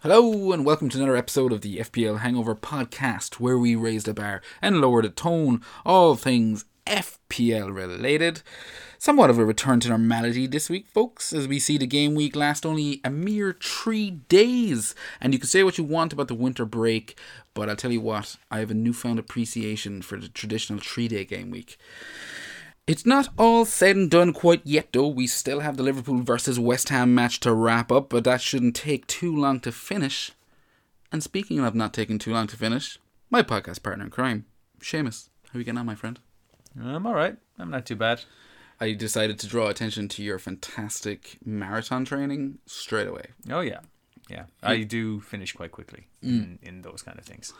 Hello, and welcome to another episode of the FPL Hangover Podcast, where we raise the bar and lower the tone, all things FPL related. Somewhat of a return to normality this week, folks, as we see the game week last only a mere three days. And you can say what you want about the winter break, but I'll tell you what, I have a newfound appreciation for the traditional three day game week. It's not all said and done quite yet, though. We still have the Liverpool versus West Ham match to wrap up, but that shouldn't take too long to finish. And speaking of not taking too long to finish, my podcast partner in crime, Seamus. How are you getting on, my friend? I'm all right. I'm not too bad. I decided to draw attention to your fantastic marathon training straight away. Oh yeah, yeah. I do finish quite quickly in, mm. in those kind of things.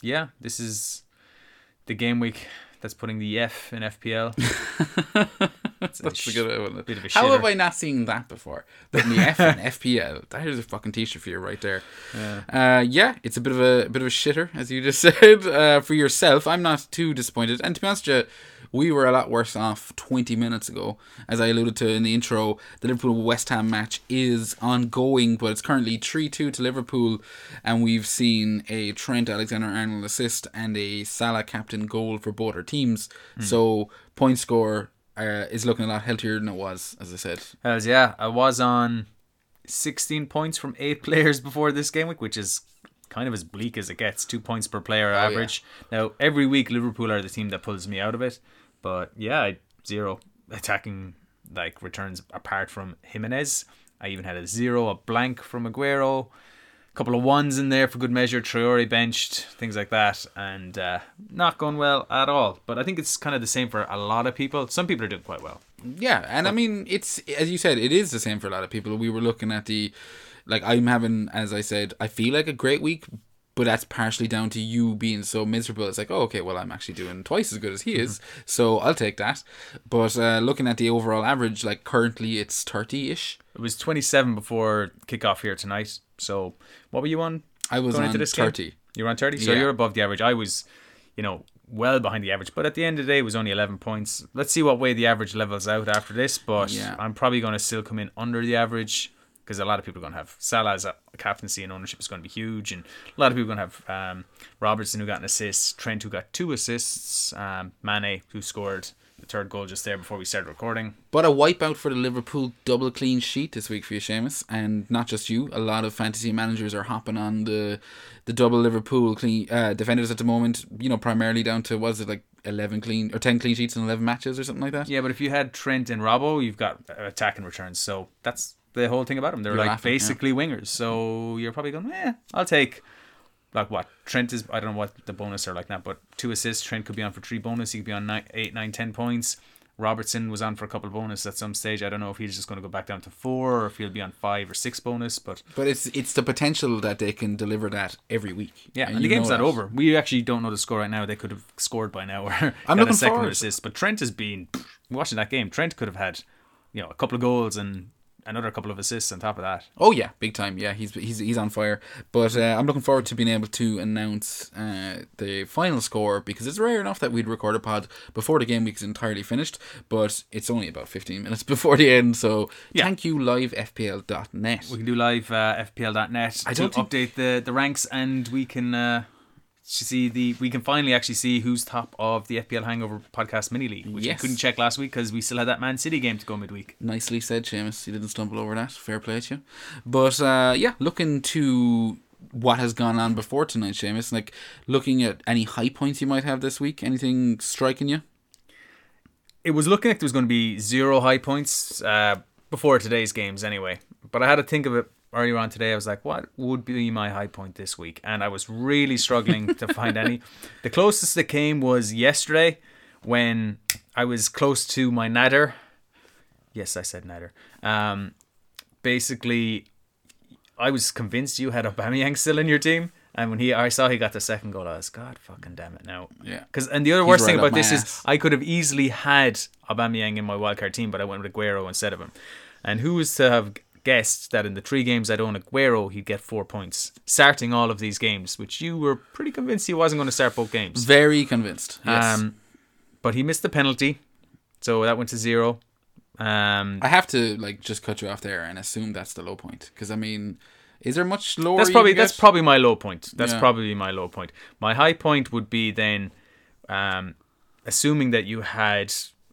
Yeah, this is the game week that's putting the F in FPL. That's a good one. bit of a How have. I not seen that before? The F and FPL. That is a fucking t-shirt for you right there. Yeah. Uh, yeah, it's a bit of a, a bit of a shitter, as you just said. Uh, for yourself, I'm not too disappointed. And to be honest, with you, we were a lot worse off 20 minutes ago. As I alluded to in the intro, the Liverpool West Ham match is ongoing, but it's currently 3 2 to Liverpool. And we've seen a Trent Alexander Arnold assist and a Salah captain goal for both our teams. So, point score. Uh, is looking a lot healthier than it was, as I said. As yeah, I was on 16 points from eight players before this game week, which is kind of as bleak as it gets. Two points per player Oh, average. Now every week Liverpool are the team that pulls me out of it, but yeah, I, zero attacking like returns apart from Jimenez. I even had a zero, a blank from Aguero. Couple of ones in there for good measure. Traore benched, things like that, and uh, not going well at all. But I think it's kind of the same for a lot of people. Some people are doing quite well. Yeah, and I mean, it's as you said, it is the same for a lot of people. We were looking at the, like I'm having, as I said, I feel like a great week, but that's partially down to you being so miserable. It's like, oh, okay, well, I'm actually doing twice as good as he is, so I'll take that. But uh, looking at the overall average, like currently it's thirty ish. It was 27 before kickoff here tonight. So what were you on? I was going on into this game? thirty. You were on 30, so Yeah. you're above the average. I was, you know, well behind the average, but at the end of the day, it was only 11 points. Let's see what way the average levels out after this, but Yeah. I'm probably going to still come in under the average because a lot of people are going to have Salah's a captaincy and ownership is going to be huge, and a lot of people are going to have um, Robertson who got an assist, Trent who got two assists, um, Mane who scored the third goal just there before we started recording. But a wipeout for the Liverpool double clean sheet this week for you, Seamus, and not just you. A lot of fantasy managers are hopping on the the double Liverpool clean uh, defenders at the moment. You know, primarily down to was it like eleven clean or ten clean sheets in eleven matches or something like that. Yeah, but if you had Trent and Robbo, you've got attack and returns. So that's the whole thing about them. They're You're like laughing, yeah. basically wingers. So you're probably going, eh, I'll take like what Trent is. I don't know what the bonus are like that, but two assists. Trent could be on for three bonus. He could be on nine, eight, nine, ten points. Robertson was on for a couple of bonus at some stage. I don't know if he's just going to go back down to four or if he'll be on five or six bonus. But But it's it's the potential that they can deliver that every week. yeah, and, you the game's not that. over. We actually don't know the score right now. They could have scored by now or I'm got a second forward. assist. But Trent has been watching that game. Trent could have had, you know, a couple of goals and another couple of assists on top of that. Oh yeah, big time. Yeah, he's he's he's on fire. But uh, I'm looking forward to being able to announce uh, the final score because it's rare enough that we'd record a pod before the game week is entirely finished. But it's only about 15 minutes before the end. So Yeah. thank you, livefpl.net. We can do live uh, FPL.net I to don't think- update the, the ranks and we can uh, see the we can finally actually see who's top of the FPL Hangover podcast mini league, which Yes. we couldn't check last week because we still had that Man City game to go midweek. Nicely said, Seamus. You didn't stumble over that. Fair play to you. But uh, yeah, looking to what has gone on before tonight, Seamus. Like looking at any high points you might have this week. Anything striking you? It was looking like there was going to be zero high points uh, before today's games anyway, but I had to think of it earlier on today. I was like, what would be my high point this week? And I was really struggling to find any. The closest that came was yesterday when I was close to my natter. Yes, I said natter. Um, basically, I was convinced you had Aubameyang still in your team. And when he, I saw he got the second goal, I was, God fucking damn it now. Yeah. Because and the other worst right thing about this is. I could have easily had Aubameyang in my wildcard team, but I went with Aguero instead of him. And who was to have guessed that in the three games I'd own Aguero, he'd get four points, starting all of these games, which you were pretty convinced he wasn't going to start both games. Very convinced. Yes. Um, but he missed the penalty, so that went to zero. Um, I have to like just cut you off there and assume that's the low point because I mean, is there much lower? that's probably that's probably my low point. That's Yeah. probably my low point. My high point would be then, um, assuming that you had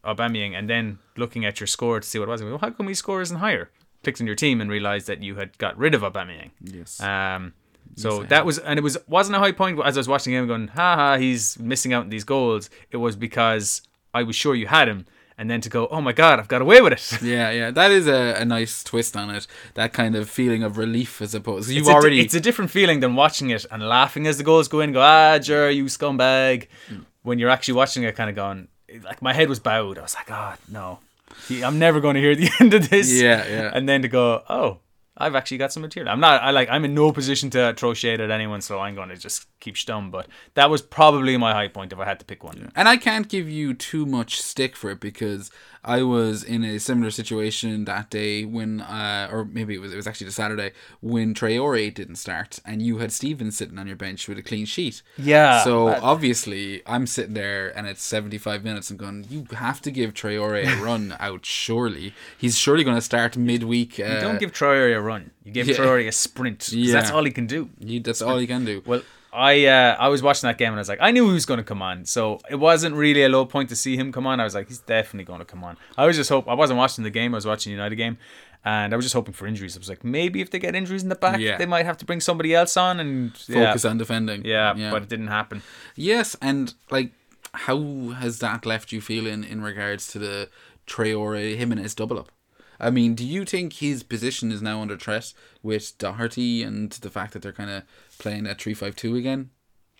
Aubameyang and then looking at your score to see what it was. Well, how come his score isn't higher? On your team and realized that you had got rid of Aubameyang. yes. Um, so I that was, and it was wasn't a high point as I was watching him going, ha ha, he's missing out on these goals. It was because I was sure you had him, and then to go, oh my god, I've got away with it. yeah, yeah, that is a, a nice twist on it. That kind of feeling of relief, I suppose. You've it's a, already it's a different feeling than watching it and laughing as the goals go in. Go, ah, Jer, you scumbag. Mm. When you're actually watching it, kind of going, like my head was bowed. I was like, oh no, I'm never going to hear the end of this. Yeah, yeah. And then to go, oh, I've actually got some material. I'm not. I like. I'm in no position to throw shade at anyone, so I'm going to just keep stum. But that was probably my high point if I had to pick one. And I can't give you too much stick for it because I was in a similar situation that day when, uh, or maybe it was it was actually the Saturday when Traore didn't start and you had Steven sitting on your bench with a clean sheet. Yeah, So that- obviously I'm sitting there and it's 75 minutes and going, you have to give Traore a run out. Surely he's surely going to start midweek. Uh, You don't give Traore a run. You give yeah. Traore a sprint. Yeah. That's all he can do. you, that's all he can do. Well, I uh, I was watching that game and I was like, I knew he was going to come on, so it wasn't really a low point to see him come on. I was like, he's definitely going to come on. I was just hope I wasn't watching the game. I was watching the United game, and I was just hoping for injuries. I was like, maybe if they get injuries in the back, Yeah. they might have to bring somebody else on and Focus yeah, on defending. yeah, but it didn't happen. Yes, and like, how has that left you feeling in regards to the Traore Jimenez double up? I mean, do you think his position is now under threat with Doherty and the fact that they're kind of playing at three five two again?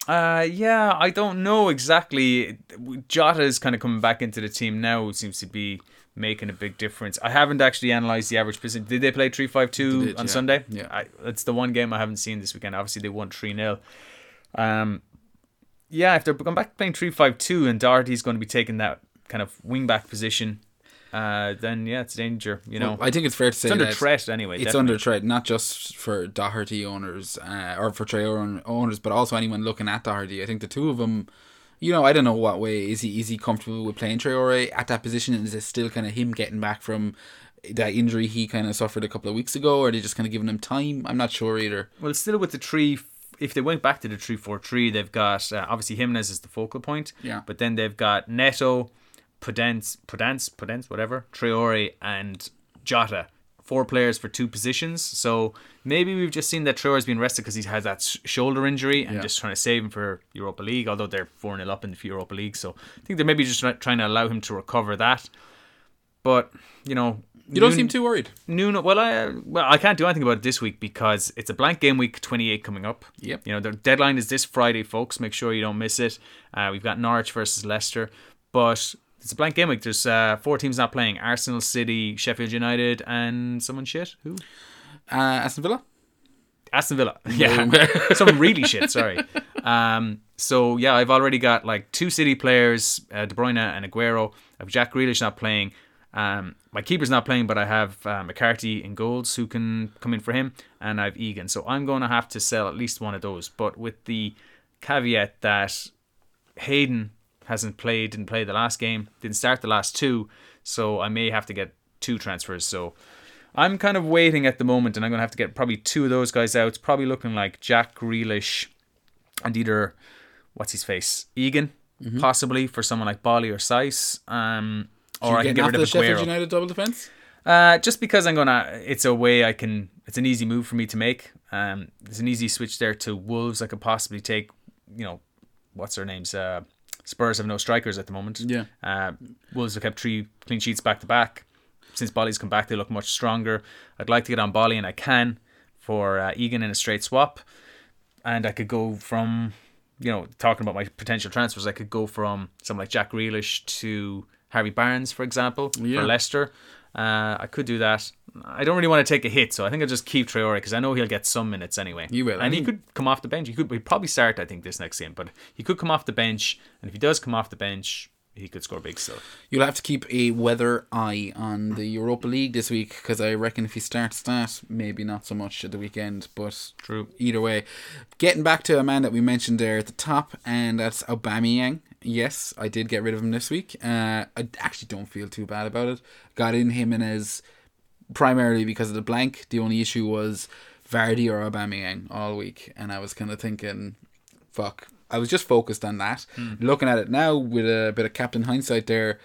Uh, yeah, I don't know exactly. Jota is kind of coming back into the team now. Seems to be making a big difference. I haven't actually analyzed the average position. Did they play three five two on yeah. Sunday? Yeah. I, that's the one game I haven't seen this weekend. Obviously, they won three 0 Um, yeah, if they're going back to playing three five two and Doherty's going to be taking that kind of wing back position, uh, then yeah, it's danger. You know, Well, I think it's fair to say it's under threat anyway. It's definitely. under threat, not just for Doherty owners uh, or for Traore owners, but also anyone looking at Doherty. I think the two of them, you know, I don't know what way is he is he comfortable with playing Traore at that position, and is it still kind of him getting back from that injury he kind of suffered a couple of weeks ago, or are they just kind of giving him time? I'm not sure either. Well, still with the three. If they went back to the three four three, they've got uh, obviously Jimenez is the focal point. Yeah. But then they've got Neto, Podence, Podence, Podence, whatever, Traore, and Jota. Four players for two positions. So maybe we've just seen that Traore's been rested because he has that sh- shoulder injury and Yeah. just trying to save him for Europa League. Although they're four 0 up in the Europa League, so I think they're maybe just try- trying to allow him to recover that. But you know, You don't Nun- seem too worried. Nuno, well, I well, I can't do anything about it this week because it's a blank game week 28 coming up. Yep. You know, the deadline is this Friday, folks. Make sure you don't miss it. Uh, we've got Norwich versus Leicester, but it's a blank game week. There's uh, four teams not playing: Arsenal, City, Sheffield United, and someone shit. Who? Uh, Aston Villa. Aston Villa. Yeah, some really shit. Sorry. Um. So yeah, I've already got like two City players, uh, De Bruyne and Aguero. I've Jack Grealish not playing. Um, my keeper's not playing, but I have uh, McCarthy in goals who can come in for him, and I've Egan. So I'm going to have to sell at least one of those, but with the caveat that Hayden hasn't played, didn't play the last game, didn't start the last two, so I may have to get two transfers. So I'm kind of waiting at the moment, and I'm going to have to get probably two of those guys out. It's probably looking like Jack Grealish and either what's his face Egan, possibly for someone like Boly or Saiss. Um, or I can get rid the of Sheffield United double defense. Uh, just because I'm gonna, it's a way I can. It's an easy move for me to make. Um, there's an easy switch there to Wolves. I could possibly take, you know, what's their names? Uh, Spurs have no strikers at the moment. Yeah. Uh, Wolves have kept three clean sheets back to back. Since Boly's come back, they look much stronger. I'd like to get on Bolly, and I can for uh, Egan in a straight swap. And I could go from, you know, talking about my potential transfers, I could go from someone like Jack Grealish to Harvey Barnes, for example, Yeah. for Leicester. Uh, I could do that. I don't really want to take a hit, so I think I'll just keep Traore because I know he'll get some minutes anyway. He will. I and he could come off the bench. He could he'd probably start, I think, this next game, but he could come off the bench. And if he does come off the bench, he could score big still. You'll have to keep a weather eye on the Europa League this week because I reckon if he starts that, maybe not so much at the weekend, but True. Either way, getting back to a man that we mentioned there at the top, and that's Aubameyang. Yes, I did get rid of him this week. Uh, I actually don't feel too bad about it. Got in Jimenez primarily because of the blank. The only issue was Vardy or Aubameyang all week, and I was kind of thinking, fuck. I was just focused on that. Hmm. Looking at it now with a bit of captain hindsight there,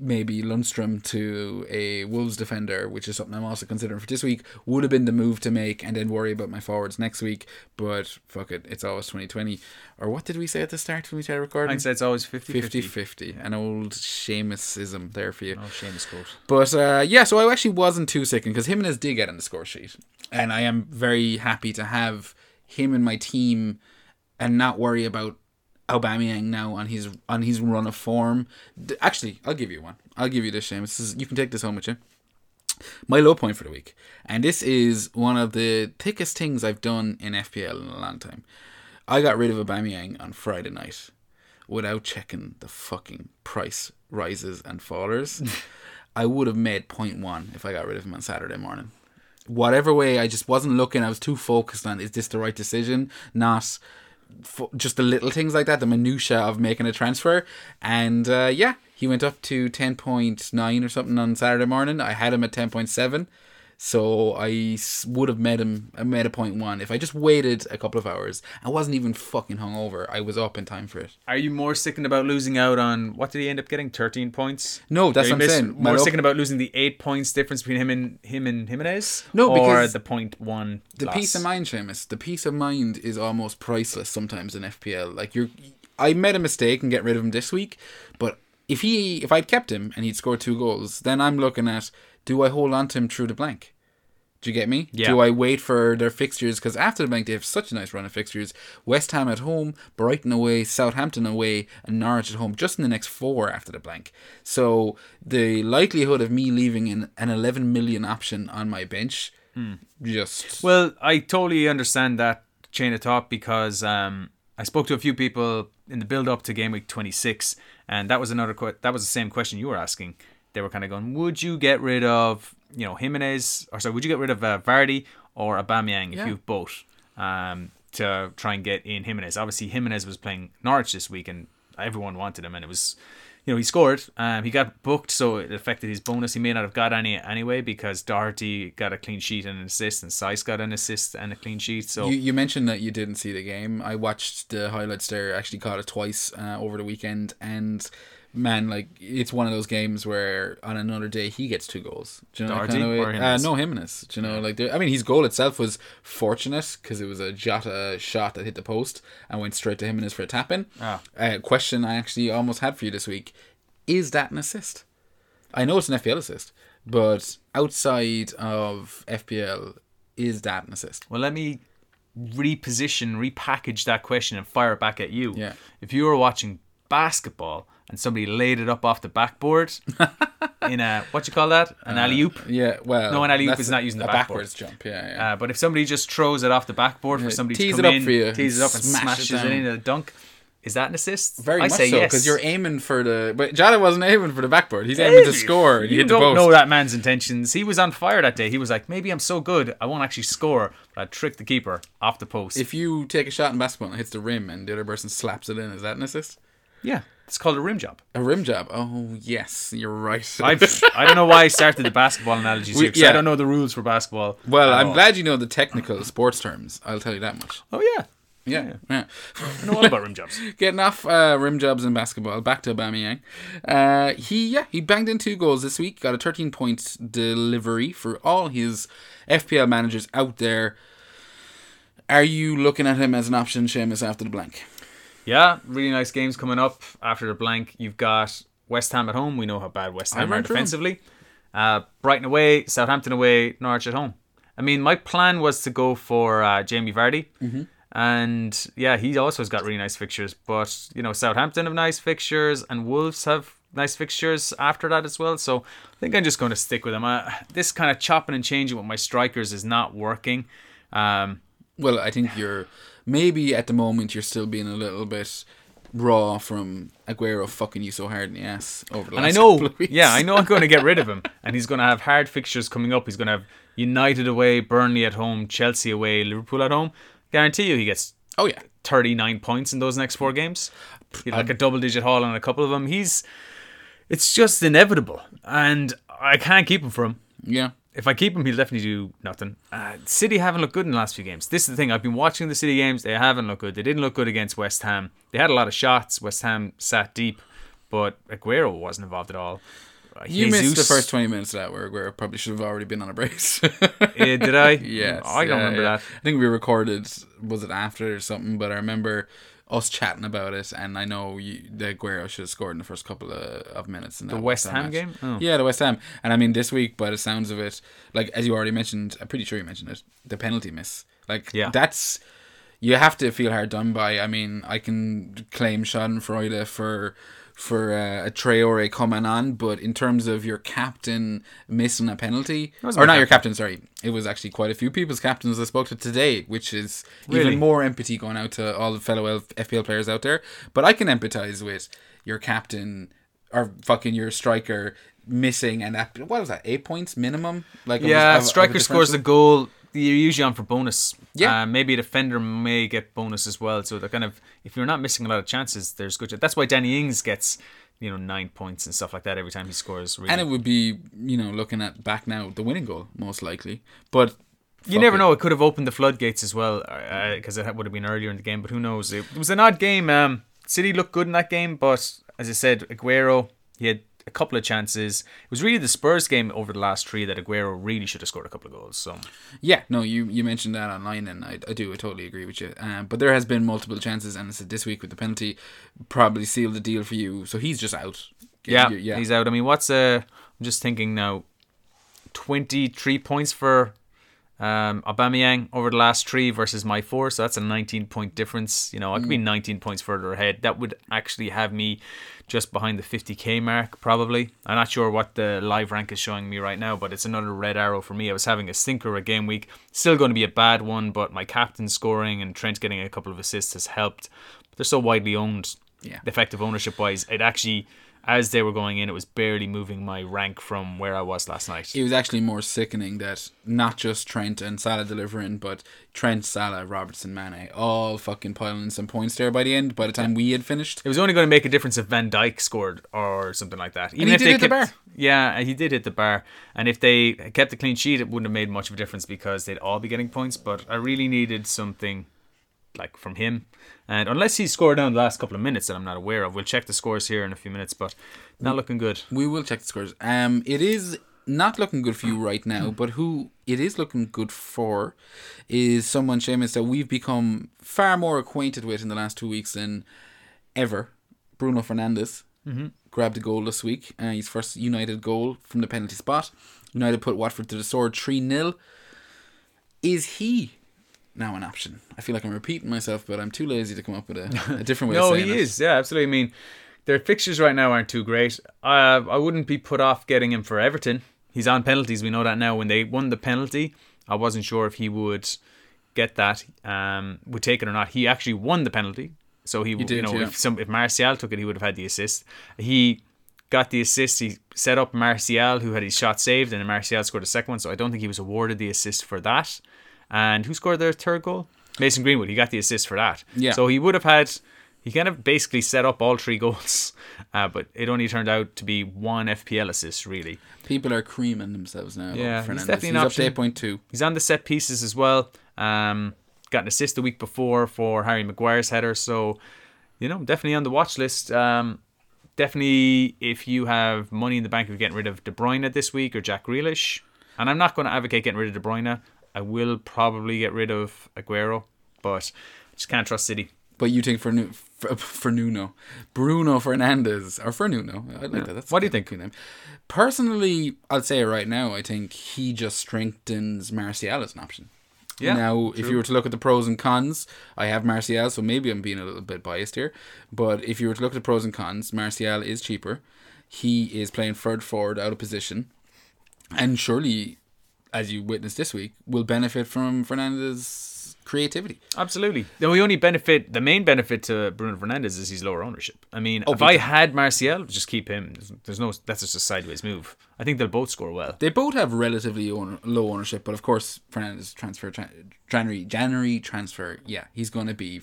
maybe Lundstram to a Wolves defender, which is something I'm also considering for this week, would have been the move to make and then worry about my forwards next week. But fuck it, it's always 2020. Or what did we say at the start when we started recording? Hindsight's always 50 50 50. An old Seamusism there for you. Oh, Seamus quote. But uh, yeah, so I actually wasn't too sickened because Jimenez did get on the score sheet. And I am very happy to have him in my team and not worry about Aubameyang now on his on his run of form. Actually, I'll give you one. I'll give you this, Seamus. This is, you can take this home with you. My low point for the week. And this is one of the thickest things I've done in FPL in a long time. I got rid of Aubameyang on Friday night without checking the fucking price rises and fallers. I would have made 0.1 if I got rid of him on Saturday morning. Whatever way, I just wasn't looking. I was too focused on is this the right decision, not just the little things like that, the minutia of making a transfer. And uh, yeah, he went up to 10.9 or something on Saturday morning. I had him at 10.7. So I would have made him. I made a point one if I just waited a couple of hours. I wasn't even fucking hungover. I was up in time for it. Are you more sickened about losing out on what did he end up getting? Thirteen points. No, that's what I'm saying. More sickened about losing the eight points difference between him and him and Jimenez. No, or because the point one. the loss? peace of mind, Seamus. The peace of mind is almost priceless sometimes in FPL. Like you're, I made a mistake and get rid of him this week, but if he, if I'd kept him and he'd scored two goals, then I'm looking at do I hold on to him through the blank? Do you get me? Yeah. Do I wait for their fixtures? Because after the blank, they have such a nice run of fixtures. West Ham at home, Brighton away, Southampton away, and Norwich at home, just in the next four after the blank. So the likelihood of me leaving an, an 11 million option on my bench, just Well, I totally understand that chain of thought because um, I spoke to a few people in the build up to game week 26, and that was another que- that was the same question you were asking. They were kind of going, "Would you get rid of you know Jimenez or sorry, would you get rid of uh, Vardy or Aubameyang if Yeah. you have both um, to try and get in Jimenez?" Obviously, Jimenez was playing Norwich this week, and everyone wanted him, and it was. You know, he scored. Um, he got booked, so it affected his bonus. He may not have got any anyway because Doherty got a clean sheet and an assist, and Saiss got an assist and a clean sheet. So You, you mentioned that you didn't see the game. I watched the highlights there. Actually, caught it twice uh, over the weekend, and man, like it's one of those games where on another day he gets two goals. Do you know Doherty kind of way? or Uh, no, Jimenez. Do you know, like I mean, his goal itself was fortunate because it was a Jota shot that hit the post and went straight to Jimenez for a tap in. Ah. Uh, question I actually almost had for you this week: Is that an assist? I know it's an FPL assist, but outside of FPL, is that an assist? Well, let me reposition, repackage that question and fire it back at you. Yeah. If you were watching basketball and somebody laid it up off the backboard in a what you call that, an alley oop. Yeah, well, No, an alley-oop is not using the backboard. backwards jump. Yeah, yeah. Uh, but if somebody just throws it off the backboard for somebody to come it up in, for you tease it up and smash smashes it, down. into a dunk, is that an assist? Very I much so yes. because you're aiming for the. But Jota wasn't aiming for the backboard. He's aiming to score. You don't know that man's intentions. He was on fire that day. He was like, maybe I'm so good, I won't actually score, but I trick the keeper off the post. If you take a shot in basketball and it hits the rim and the other person slaps it in, is that an assist? Yeah, it's called a rim job. A rim job. Oh yes, you're right. I've, I don't know why I started the basketball analogies We- here 'cause yeah. I don't know the rules for basketball. well, I'm all. glad you know the technical sports terms. I'll tell you that much. Oh yeah, Yeah, yeah. I know all about rim jobs. Getting off uh, rim jobs in basketball. Back to Aubameyang. Uh, he yeah he banged in two goals this week. Got a 13 point delivery for all his FPL managers out there. Are you looking at him as an option, Seamus, after the blank? Yeah, really nice games coming up after the blank. You've got West Ham at home. We know how bad West Ham are ran through 'em. defensively. Uh, Brighton away, Southampton away, Norwich at home. I mean, my plan was to go for uh, Jamie Vardy. Mm-hmm. And yeah, he also has got really nice fixtures. But, you know, Southampton have nice fixtures and Wolves have nice fixtures after that as well. So I think I'm just going to stick with him. Uh, this kind of chopping and changing with my strikers is not working. Um, Well, I think you're maybe at the moment you're still being a little bit raw from Aguero fucking you so hard in the ass over the And I know, couple of weeks. yeah, I know I'm going to get rid of him, and he's going to have hard fixtures coming up. He's going to have United away, Burnley at home, Chelsea away, Liverpool at home. Guarantee you, he gets Oh yeah. 39 points in those next four games. Like a double digit haul on a couple of them. He's it's just inevitable, and I can't keep him from. Yeah. If I keep him, he'll definitely do nothing. Uh, City haven't looked good in the last few games. This is the thing. I've been watching the City games. They haven't looked good. They didn't look good against West Ham. They had a lot of shots. West Ham sat deep, but Aguero wasn't involved at all. Uh, You missed the first 20 minutes of that where Aguero probably should have already been on a brace. Did I? yes. I don't yeah, remember yeah. that. I think we recorded, was it after or something? But I remember us chatting about it, and I know you, the Aguero should have scored in the first couple of, of minutes. In The West Ham match. game? Oh. Yeah, the West Ham. And I mean, this week, by the sounds of it, like as you already mentioned, I'm pretty sure you mentioned it, the penalty miss. Like, Yeah. that's you have to feel hard done by. I mean, I can claim Schadenfreude for for uh, a Traore coming on, but in terms of your captain missing a penalty, or not my your captain, sorry, it was actually quite a few people's captains I spoke to today, which is Really? even more empathy going out to all the fellow FPL players out there. But I can empathize with your captain or fucking your striker missing and that what was that eight points minimum like Yeah, of- of a striker scores a goal. You're usually on for bonus. Yeah. Uh, maybe a defender may get bonus as well. So they're kind of if you're not missing a lot of chances, there's good. That's why Danny Ings gets you know nine points and stuff like that every time he scores. Really. And it would be, you know, looking at back now, the winning goal, most likely. But you never it. know. It could have opened the floodgates as well because it would have been earlier in the game. But who knows? It, it was an odd game. Um, City looked good in that game, but as I said, Aguero he had a couple of chances. It was really the Spurs game over the last three that Aguero really should have scored a couple of goals. So Yeah, no, you, you mentioned that online, and I, I do, I totally agree with you. Um, but there has been multiple chances, and I said this week with the penalty, probably sealed the deal for you. So he's just out. Yeah, yeah. he's out. I mean, what's uh I'm just thinking now. Twenty three points for um Aubameyang over the last three versus my four, so that's a nineteen point difference. You know, I could Mm. be nineteen points further ahead. That would actually have me just behind the fifty k mark, probably. I'm not sure what the live rank is showing me right now, but it's another red arrow for me. I was having a sinker a game week, still going to be a bad one, but my captain scoring and Trent getting a couple of assists has helped. But they're so widely owned Yeah. effective ownership wise, it actually, as they were going in, it was barely moving my rank from where I was last night. It was actually more sickening that not just Trent and Salah delivering, but Trent, Salah, Robertson, Mane, all fucking piling some points there by the end. By the time we had finished, It was only going to make a difference if Van Dijk scored or something like that. Even he if did they hit the bar. Yeah, he did hit the bar. And if they kept the clean sheet, it wouldn't have made much of a difference because they'd all be getting points. But I really needed something like from him. And unless he scored down the last couple of minutes that I'm not aware of, we'll check the scores here in a few minutes. But not looking good. we will check the scores. Um, it is not looking good for you right now, but who it is looking good for is someone, Seamus, that we've become far more acquainted with in the last two weeks than ever. Bruno Fernandes grabbed a goal this week. Uh, his first United goal from the penalty spot. United put Watford to the sword 3 0. Is he now an option? I feel like I'm repeating myself, but I'm too lazy to come up with a, a different way No, of saying he it. is. Yeah, absolutely. I mean, their fixtures right now aren't too great. Uh, I wouldn't be put off getting him for Everton. He's on penalties. We know that now. When they won the penalty, I wasn't sure if he would get that, um, would take it or not. He actually won the penalty. So he, did, you know, yeah. if some if Martial took it, he would have had the assist. He got the assist. He set up Martial, who had his shot saved, and then Martial scored a second one. So I don't think he was awarded the assist for that. And who scored their third goal? Mason Greenwood. He got the assist for that. Yeah. So he would have had. He kind of basically set up all three goals, uh, but it only turned out to be one FPL assist. Really, People are creaming themselves now. Yeah, he's definitely an he's up to 8.2. he's on the set pieces as well. Um, got an assist the week before for Harry Maguire's header, so you know definitely on the watch list. Um, definitely, if you have money in the bank, of getting rid of De Bruyne this week or Jack Grealish, and I'm not going to advocate getting rid of De Bruyne. I will probably get rid of Aguero, but I just can't trust City. But you think for Nu- for, for Nuno, Bruno Fernandes or for Nuno? I like that. That's What do you think? name. Personally, I'll say right now. I think he just strengthens Martial as an option. Yeah, Now, if you were to look at the pros and cons, I have Martial, so maybe I'm being a little bit biased here. But if you were to look at the pros and cons, Martial is cheaper. He is playing third forward out of position, and surely, as you witnessed this week, will benefit from Fernandes's creativity. Absolutely. The only benefit, the main benefit to Bruno Fernandes is his lower ownership. I mean, if I had Martial, just keep him. There's- no, that's just a sideways move. I think they'll both score well. They both have relatively own, low ownership, but of course, Fernandes transfer tra- January January transfer. Yeah, he's going to be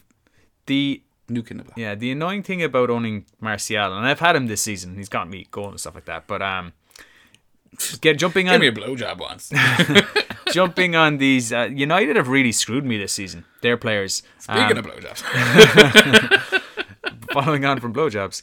The nuking the block. Yeah, the annoying thing about owning Martial, and I've had him this season, he's got me going and stuff like that. But um, get jumping Give on me a blowjob once. jumping on these uh, United have really screwed me this season. Their players. Speaking Um, of blowjobs, following on from blowjobs.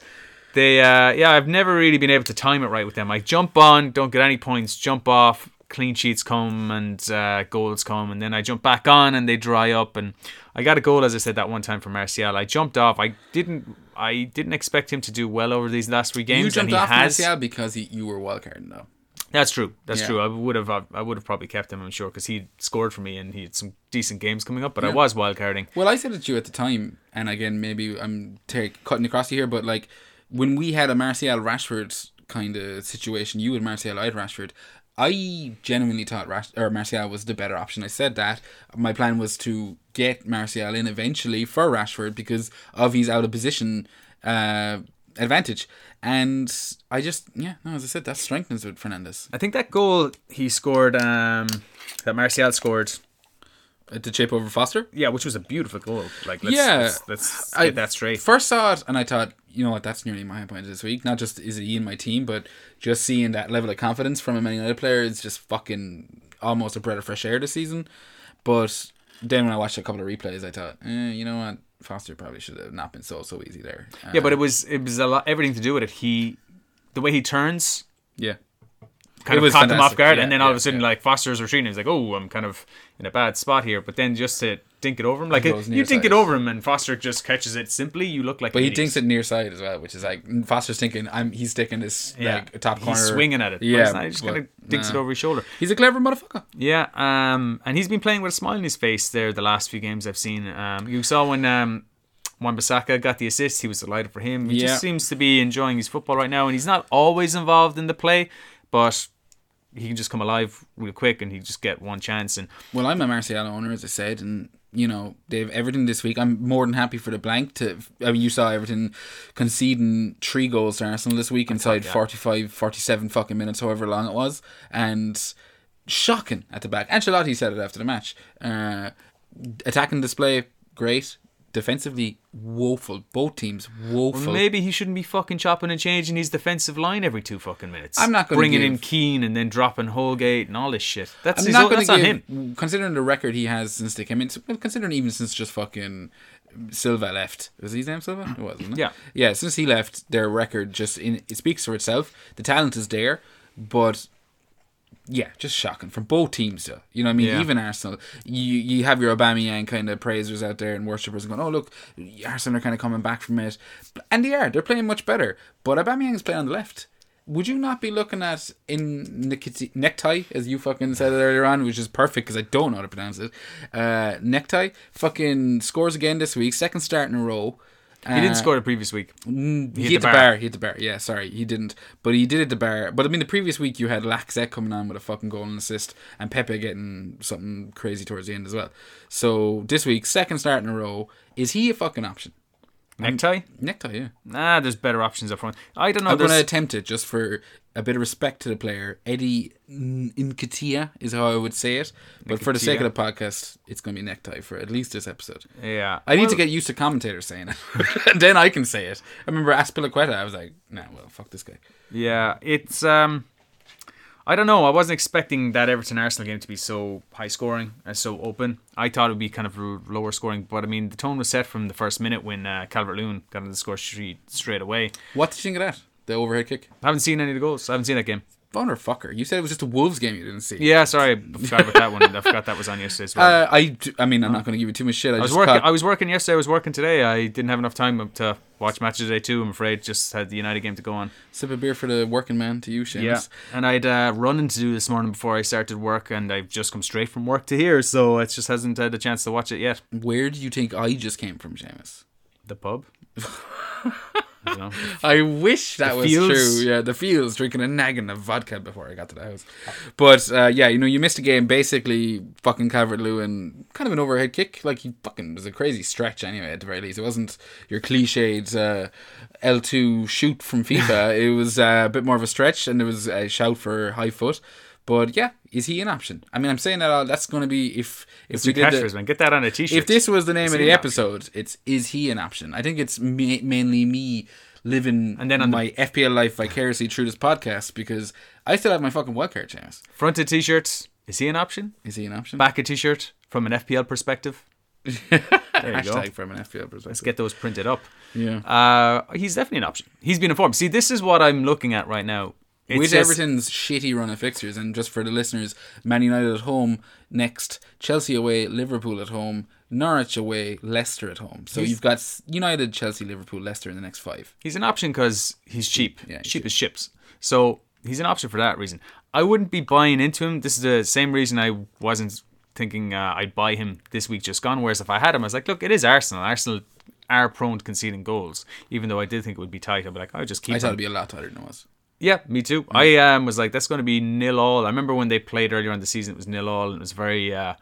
They, uh, yeah, I've never really been able to time it right with them. I jump on, don't get any points, jump off, clean sheets come and uh, goals come, and then I jump back on and they dry up. And I got a goal, as I said that one time from Martial. I jumped off. I didn't, I didn't expect him to do well over these last three games, you and jumped he off has. Martial because he, you were wildcarding though. That's true. That's Yeah. true. I would have, I would have probably kept him. I'm sure because he scored for me and he had some decent games coming up. But I Yeah. was wildcarding. Well, I said it to you at the time, and again, maybe I'm take, cutting across you here, but like when we had a Martial Rashford kind of situation, you had Martial, I had Rashford. I genuinely thought Rash- or Martial was the better option. I said that my plan was to get Martial in eventually for Rashford because of his out of position uh, advantage, and I just yeah, no, as I said, that strengthens with Fernandes. I think that goal he scored, um, that Martial scored, to chip over Foster. yeah, which was a beautiful goal. Like, let's, Yeah. let's, let's I get that straight. First saw it and I thought, you know what, that's nearly my point this week. Not just is he in my team, but just seeing that level of confidence from a Man United player is just fucking almost a breath of fresh air this season. But then when I watched a couple of replays, I thought, eh, you know what, Foster probably should have not been so so easy there. yeah, but Uh, it was it was a lot everything to do with it. He, the way he turns, yeah, kind of caught them off guard, Yeah, and then all of a sudden, yeah. like Foster's retreating. He's like, "Oh, I'm kind of in a bad spot here." But then just to dink it over him, like you dink it over him, and Foster just catches it simply. You look like, but he thinks it near side as well, which is like Foster's thinking I'm he's sticking this Yeah, like top corner. he's swinging at it. Yeah, not, he just kind of dinks it over his shoulder. He's a clever motherfucker. Yeah, um, and he's been playing with a smile on his face there the last few games I've seen. Um, you saw when um, Wan-Bissaka got the assist, he was delighted for him. He Yeah. just seems to be enjoying his football right now, and he's not always involved in the play, but he can just come alive real quick and he just get one chance. And Well, I'm a Martial owner, as I said, and you know they have Everton this week. I'm more than happy for the blank. To I mean, you saw everything conceding three goals to Arsenal this week inside yeah. 45, 47 fucking minutes, however long it was, and shocking at the back. Ancelotti said it after the match. Uh, attacking display, great. Defensively, woeful. Both teams woeful. maybe he shouldn't be fucking chopping and changing his defensive line every two fucking minutes. I'm not gonna bringing in Keane and then dropping Holgate and all this shit. That's his not going that's to on him. considering the record he has since they came in. Well, considering even since just fucking Silva left. Was his name Silva? It was, wasn't it? Yeah. Yeah, since he left, their record just in it speaks for itself. The talent is there, but yeah, just shocking from both teams. Though. You know what I mean? Yeah. Even Arsenal, you you have your Aubameyang kind of praisers out there and worshippers going, "Oh look, Arsenal are kind of coming back from it," and they are. They're playing much better. But Aubameyang's playing on the left. Would you not be looking at in necktie, as you fucking said it earlier on, which is perfect because I don't know how to pronounce it. Uh, necktie fucking scores again this week, second start in a row. He didn't score the previous week. Mm, He, hit hit the the bar. bar. He hit the bar. Yeah, sorry, he didn't. But he did hit the bar. But I mean, the previous week you had Lacazette coming on with a fucking goal and assist, and Pepe getting something crazy towards the end as well. So this week, second start in a row, is he a fucking option? Necktie? Necktie, yeah. Nah, there's better options up front. I don't know. I'm going to attempt it just for a bit of respect to the player. Eddie Nketiah is how I would say it. But for the sake of the podcast, it's going to be necktie for at least this episode. Yeah. I need Well, to get used to commentators saying it. then I can say it. I remember Azpilicueta, I was like, nah, well, fuck this guy. Yeah, it's um I don't know. I wasn't expecting that Everton Arsenal game to be so high scoring and so open. I thought it would be kind of lower scoring, but I mean the tone was set from the first minute when uh, Calvert Lewin got on the score sheet straight away. What did you think of that? The overhead kick? I haven't seen any of the goals. I haven't seen that game. Boner fucker. You said it was just a Wolves game you didn't see. Yeah, sorry, I forgot about that one. I forgot that was on yesterday as well. Uh, I, I mean, I'm not going to give you too much shit. I, I was just working. caught- I was working yesterday. I was working today. I didn't have enough time to watch matches today too. I'm afraid. Just had the United game to go on. sip a beer for the working man to you, Seamus. Yeah, and I'd uh, running to do this morning before I started work, and I've just come straight from work to here, so it just hasn't had a chance to watch it yet. Where do you think I just came from, Seamus? The pub. You know? I wish that The was fields. true. Yeah, the fields drinking a nagging of vodka before I got to the house. But uh, yeah, you know, you missed a game. Basically, fucking Calvert Lewin, kind of an overhead kick. Like he fucking was a crazy stretch anyway. At the very least, it wasn't your cliched uh, L two shoot from FIFA. it was uh, a bit more of a stretch, and it was a shout for high foot. But yeah, is he an option? I mean, I'm saying that all, that's going to be if if It's we did the- man. Get that on a t-shirt. if this was the name Is of the an option? episode, it's is he an option? I think it's ma- mainly me living And then on the- my FPL life vicariously through this podcast because I still have my fucking wildcard chance. Fronted t-shirts, is he an option? Is he an option? Back a t-shirt from an FPL perspective. There you go. Hashtag from an FPL perspective. Let's get those printed up. yeah. Uh, he's definitely an option. He's been informed. See, this is what I'm looking at right now. It's With just- Everton's shitty run of fixtures, and just for the listeners, Man United at home next, Chelsea away, Liverpool at home, Norwich away, Leicester at home. So you've got United, Chelsea, Liverpool, Leicester in the next five. He's an option because he's cheap. Yeah, he's cheap as chips. So he's an option for that reason. I wouldn't be buying into him. This is the same reason I wasn't thinking uh, I'd buy him this week just gone. Whereas if I had him, I was like, look, it is Arsenal. Arsenal are prone to conceding goals. Even though I did think it would be tight, I'd be like, I'll just keep I thought him. it'd be a lot tighter than it was. Yeah, me too. I um, was like, that's going to be nil all. I remember when they played earlier in the season, it was nil all, and it was a very uh,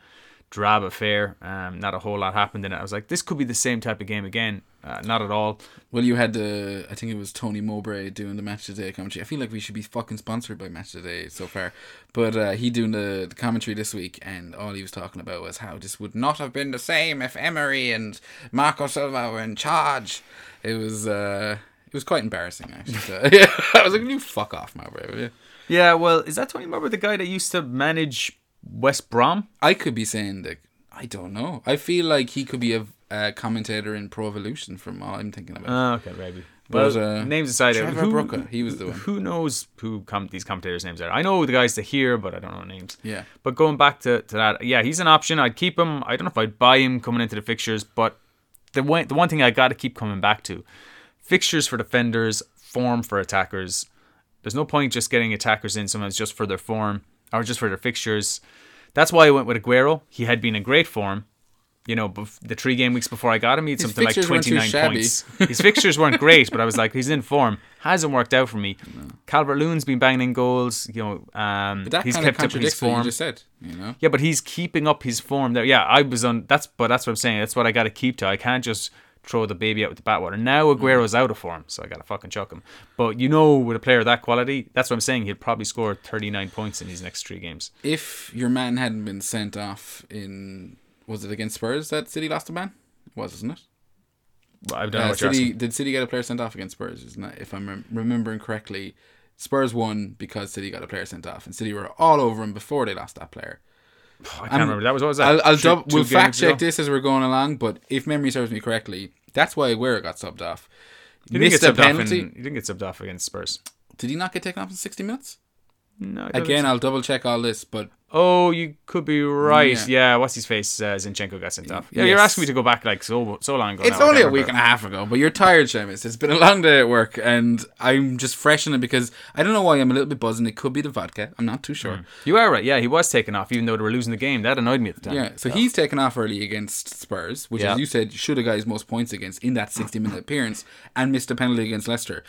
drab affair. Um, not a whole lot happened in it. I was like, this could be the same type of game again. Uh, not at all. Well, you had the, I think it was Tony Mowbray doing the Match Today commentary. I feel like we should be fucking sponsored by Match Today so far. But uh, he doing the, the commentary this week, and all he was talking about was how this would not have been the same if Emery and Marco Silva were in charge. It was, uh, it was quite embarrassing, actually. So, yeah, I was like, you fuck off, Mowbray, you? Yeah, well, is that Tony Mowbray, the guy that used to manage West Brom? I could be saying that, I don't know. I feel like he could be a, a commentator in Pro Evolution from all I'm thinking about. Oh, okay, maybe. But, Well, uh, names aside, Trevor who, Brooker, he was the one. Who knows who com- these commentators' names are? I know the guys to hear, but I don't know names. Yeah. But going back to, to that, yeah, he's an option. I'd keep him. I don't know if I'd buy him coming into the fixtures, but the one the one thing I got to keep coming back to: fixtures for defenders, form for attackers. There's no point just getting attackers in sometimes just for their form or just for their fixtures. That's why I went with Aguero. He had been in great form. You know, the three game weeks before I got him, he had His something like fixtures weren't too 29 points. His fixtures weren't great, but I was like, he's in form. Hasn't worked out for me. Calvert Lewin's been banging in goals. You know, um, But that he's kind of kept up his contradicts what you just said, you know? Yeah, but he's keeping up his form there. Yeah, I was on. That's but that's what I'm saying. That's what I got to keep to. I can't just throw the baby out with the bathwater. Now Aguero's out of form, so I got to fucking chuck him. But you know, with a player of that quality, that's what I'm saying. He'll probably score 39 points in these next three games. If your man hadn't been sent off in, was it against Spurs that City lost a man? It was, isn't it? But I don't know Uh, what you're City did City get a player sent off against Spurs? Isn't it? If I'm rem- remembering correctly, Spurs won because City got a player sent off, and City were all over him before they lost that player. I can't remember. That was what was that? I'll, I'll dub- we'll fact check this as we're going along, but if memory serves me correctly, that's why Aguero got subbed off. He didn't, Missed get a subbed off penalty. in, he didn't get subbed off against Spurs. Did he not get taken off in 60 minutes? No. Again, I'll double check all this, but. Oh, you could be right. Yeah. Yeah. What's his face? Uh, Zinchenko got sent off. Yeah, Yes. you're asking me to go back like so so long ago. It's now, only a week and a half ago, but you're tired, Seamus. It's been a long day at work, and I'm just fresh in it because I don't know why I'm a little bit buzzing. It could be the vodka. I'm not too sure. You are right. Yeah, he was taken off, even though they were losing the game. That annoyed me at the time. Yeah, so he's taken off early against Spurs, which, Yeah. as you said, should have got his most points against in that 60 minute appearance, and missed a penalty against Leicester.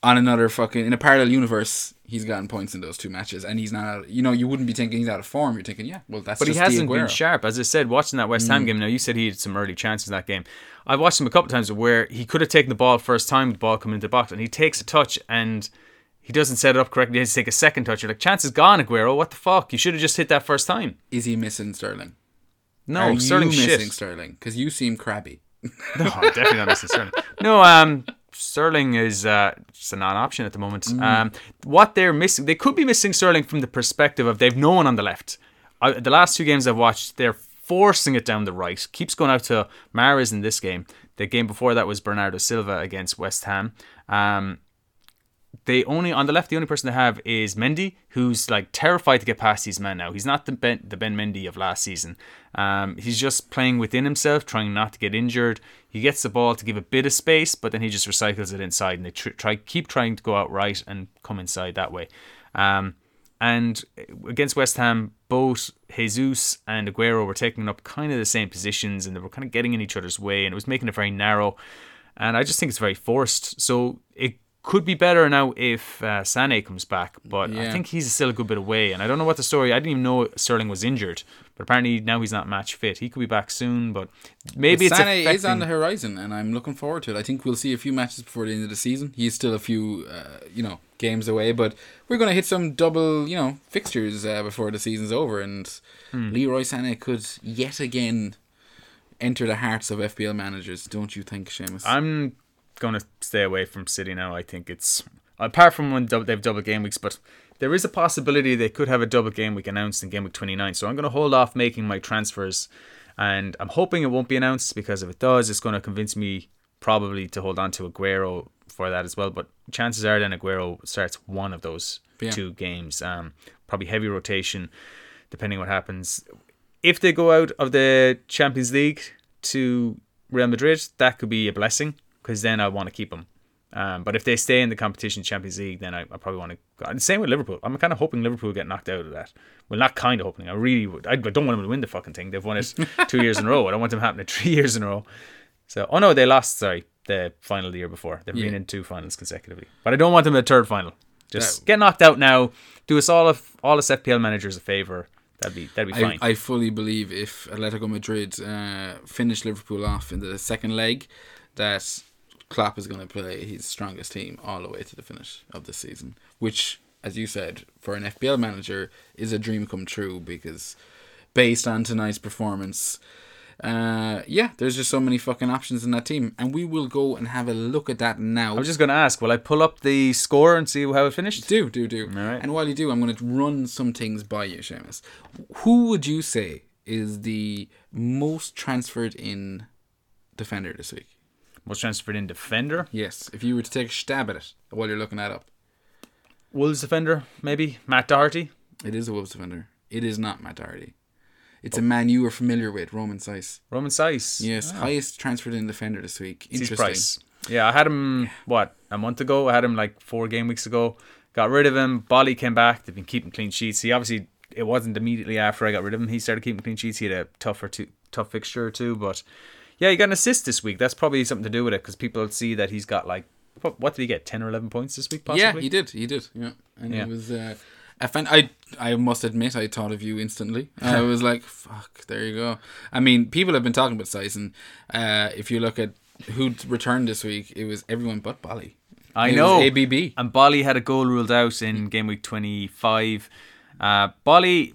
On another fucking in a parallel universe, he's gotten points in those two matches, and he's not. You know, you wouldn't be thinking he's out of form. You're thinking, yeah, well, that's. But he hasn't been. Mm. sharp. As I said, watching that West Ham game, now you said he had some early chances in that game. I watched him a couple times where he could have taken the ball first time, the ball coming into the box, and he takes a touch and he doesn't set it up correctly. He has to take a second touch. You're like, chance is gone, Aguero. What the fuck? You should have just hit that first time. Is he missing Sterling? No, Are Sterling you missing shit. Sterling? Because you seem crabby. No, I'm definitely not missing Sterling. No, um, Sterling is uh, just a non-option at the moment. Mm. Um, what they're missing, they could be missing Sterling from the perspective of they've no one on the left. I, the last two games I've watched, they're forcing it down the right. Keeps going out to Mahrez in this game. The game before that was Bernardo Silva against West Ham. Um, they only on the left, the only person they have is Mendy, who's like terrified to get past these men now. He's not the Ben the Ben Mendy of last season. Um, he's just playing within himself, trying not to get injured. He gets the ball to give a bit of space, but then he just recycles it inside, and they tr- try keep trying to go out right and come inside that way. Um, and against West Ham, both Jesus and Aguero were taking up kind of the same positions, and they were kind of getting in each other's way, and it was making it very narrow. And I just think it's very forced. So it could be better now if uh, Sane comes back, but I think he's still a good bit away. And I don't know what the story. I didn't even know Sterling was injured But apparently now he's not match fit. He could be back soon, but maybe But it's Sané is on the horizon, and I'm looking forward to it. I think we'll see a few matches before the end of the season. He's still a few, uh, you know, games away, but we're going to hit some double, you know, fixtures uh, before the season's over, and Hmm. Leroy Sané could yet again enter the hearts of FPL managers. Don't you think, Seamus? I'm going to stay away from City now. I think it's apart from when they've double game weeks, but there is a possibility they could have a double game week announced in game week 29. So I'm going to hold off making my transfers, and I'm hoping it won't be announced because if it does, it's going to convince me probably to hold on to Aguero for that as well. But chances are then Aguero starts one of those Yeah. two games. Um, probably heavy rotation, depending what happens. If they go out of the Champions League to Real Madrid, that could be a blessing because then I want to keep them. Um, but if they stay in the competition Champions League, then I, I probably want to. And same with Liverpool. I'm kind of hoping Liverpool get knocked out of that. Well, not kind of hoping. I really would. I don't want them to win the fucking thing. They've won it two years in a row. I don't want them happening three years in a row. So, oh no, they lost. Sorry, the final the year before. They've been in two finals consecutively. But I don't want them in a third final. Just get knocked out now. Do us all of all us FPL managers a favor. That'd be that'd be I, fine. I fully believe if Atletico Madrid uh, finish Liverpool off in the second leg, that Klopp is going to play his strongest team all the way to the finish of the season. Which, as you said, for an FPL manager, is a dream come true because based on tonight's performance, uh, yeah, there's just so many fucking options in that team, and we will go and have a look at that now. I was just going to ask, will I pull up the score and see how it finished? Do, do, do. Alright. And while you do, I'm going to run some things by you, Seamus. Who would you say is the most transferred in defender this week? Was transferred in defender. Yes, if you were to take a stab at it while you're looking that up. Wolves defender, maybe Matt Doherty. It is a Wolves defender. It is not Matt Doherty. It's a man you are familiar with, Romain Saiss. Romain Saiss. Yes, ah. highest transferred in defender this week. Interesting. price. Yeah, I had him what a month ago. I had him like four game weeks ago. Got rid of him. Boly came back. They've been keeping clean sheets. He obviously it wasn't immediately after I got rid of him. He started keeping clean sheets. He had a tougher two, tough fixture or two, but yeah, he got an assist this week. That's probably something to do with it because people see that he's got like what, did he get? Ten or eleven points this week? Possibly. Yeah, he did. He did. Yeah, and Yeah. it was. Uh, I find I I must admit I thought of you instantly. I was like, "Fuck, there you go." I mean, people have been talking about Syson. Uh, if you look at who returned this week, it was everyone but Boly. I It know. ABB. And Boly had a goal ruled out in game week 25. Uh, Boly,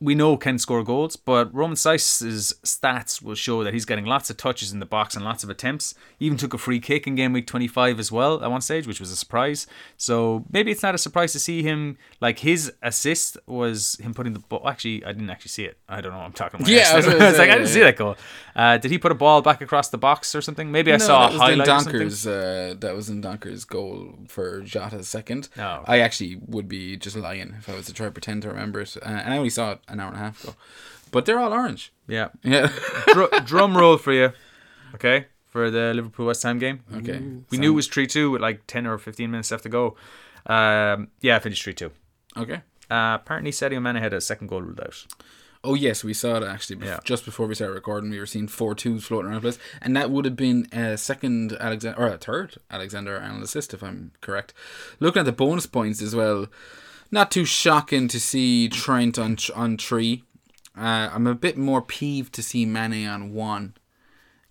we know can score goals, but Romain Saiss's stats will show that he's getting lots of touches in the box and lots of attempts. He even took a free kick in game week 25 as well at one stage, which was a surprise. So maybe it's not a surprise to see him. Like his assist was him putting the ball. Actually, I didn't actually see it. I don't know. what I'm talking about. Yeah, I I was was, gonna say, like, I didn't yeah, see that goal. Uh, did he put a ball back across the box or something? Maybe I saw that a highlight. Donker's. Uh, that was in Donker's goal for Jota's second. Oh. I actually would be just lying if I was to try to pretend to remember it. Uh, and I only saw it an hour and a half ago. But they're all orange. Yeah. Yeah. Dr- drum roll for you, okay, for the Liverpool West Ham game. okay. We knew it was three two with like ten or fifteen minutes left to go. Um, yeah, I finished three two. Okay. Uh, apparently, Sadio Mane had a second goal ruled out. Oh yes, we saw it actually. bef- Yeah. Just before we started recording, we were seeing four twos floating around the place, and that would have been a second Alexander or a third Alexander Arnold assist, if I'm correct. Looking at the bonus points as well, not too shocking to see Trent on on three. Uh, I'm a bit more peeved to see Mane on one.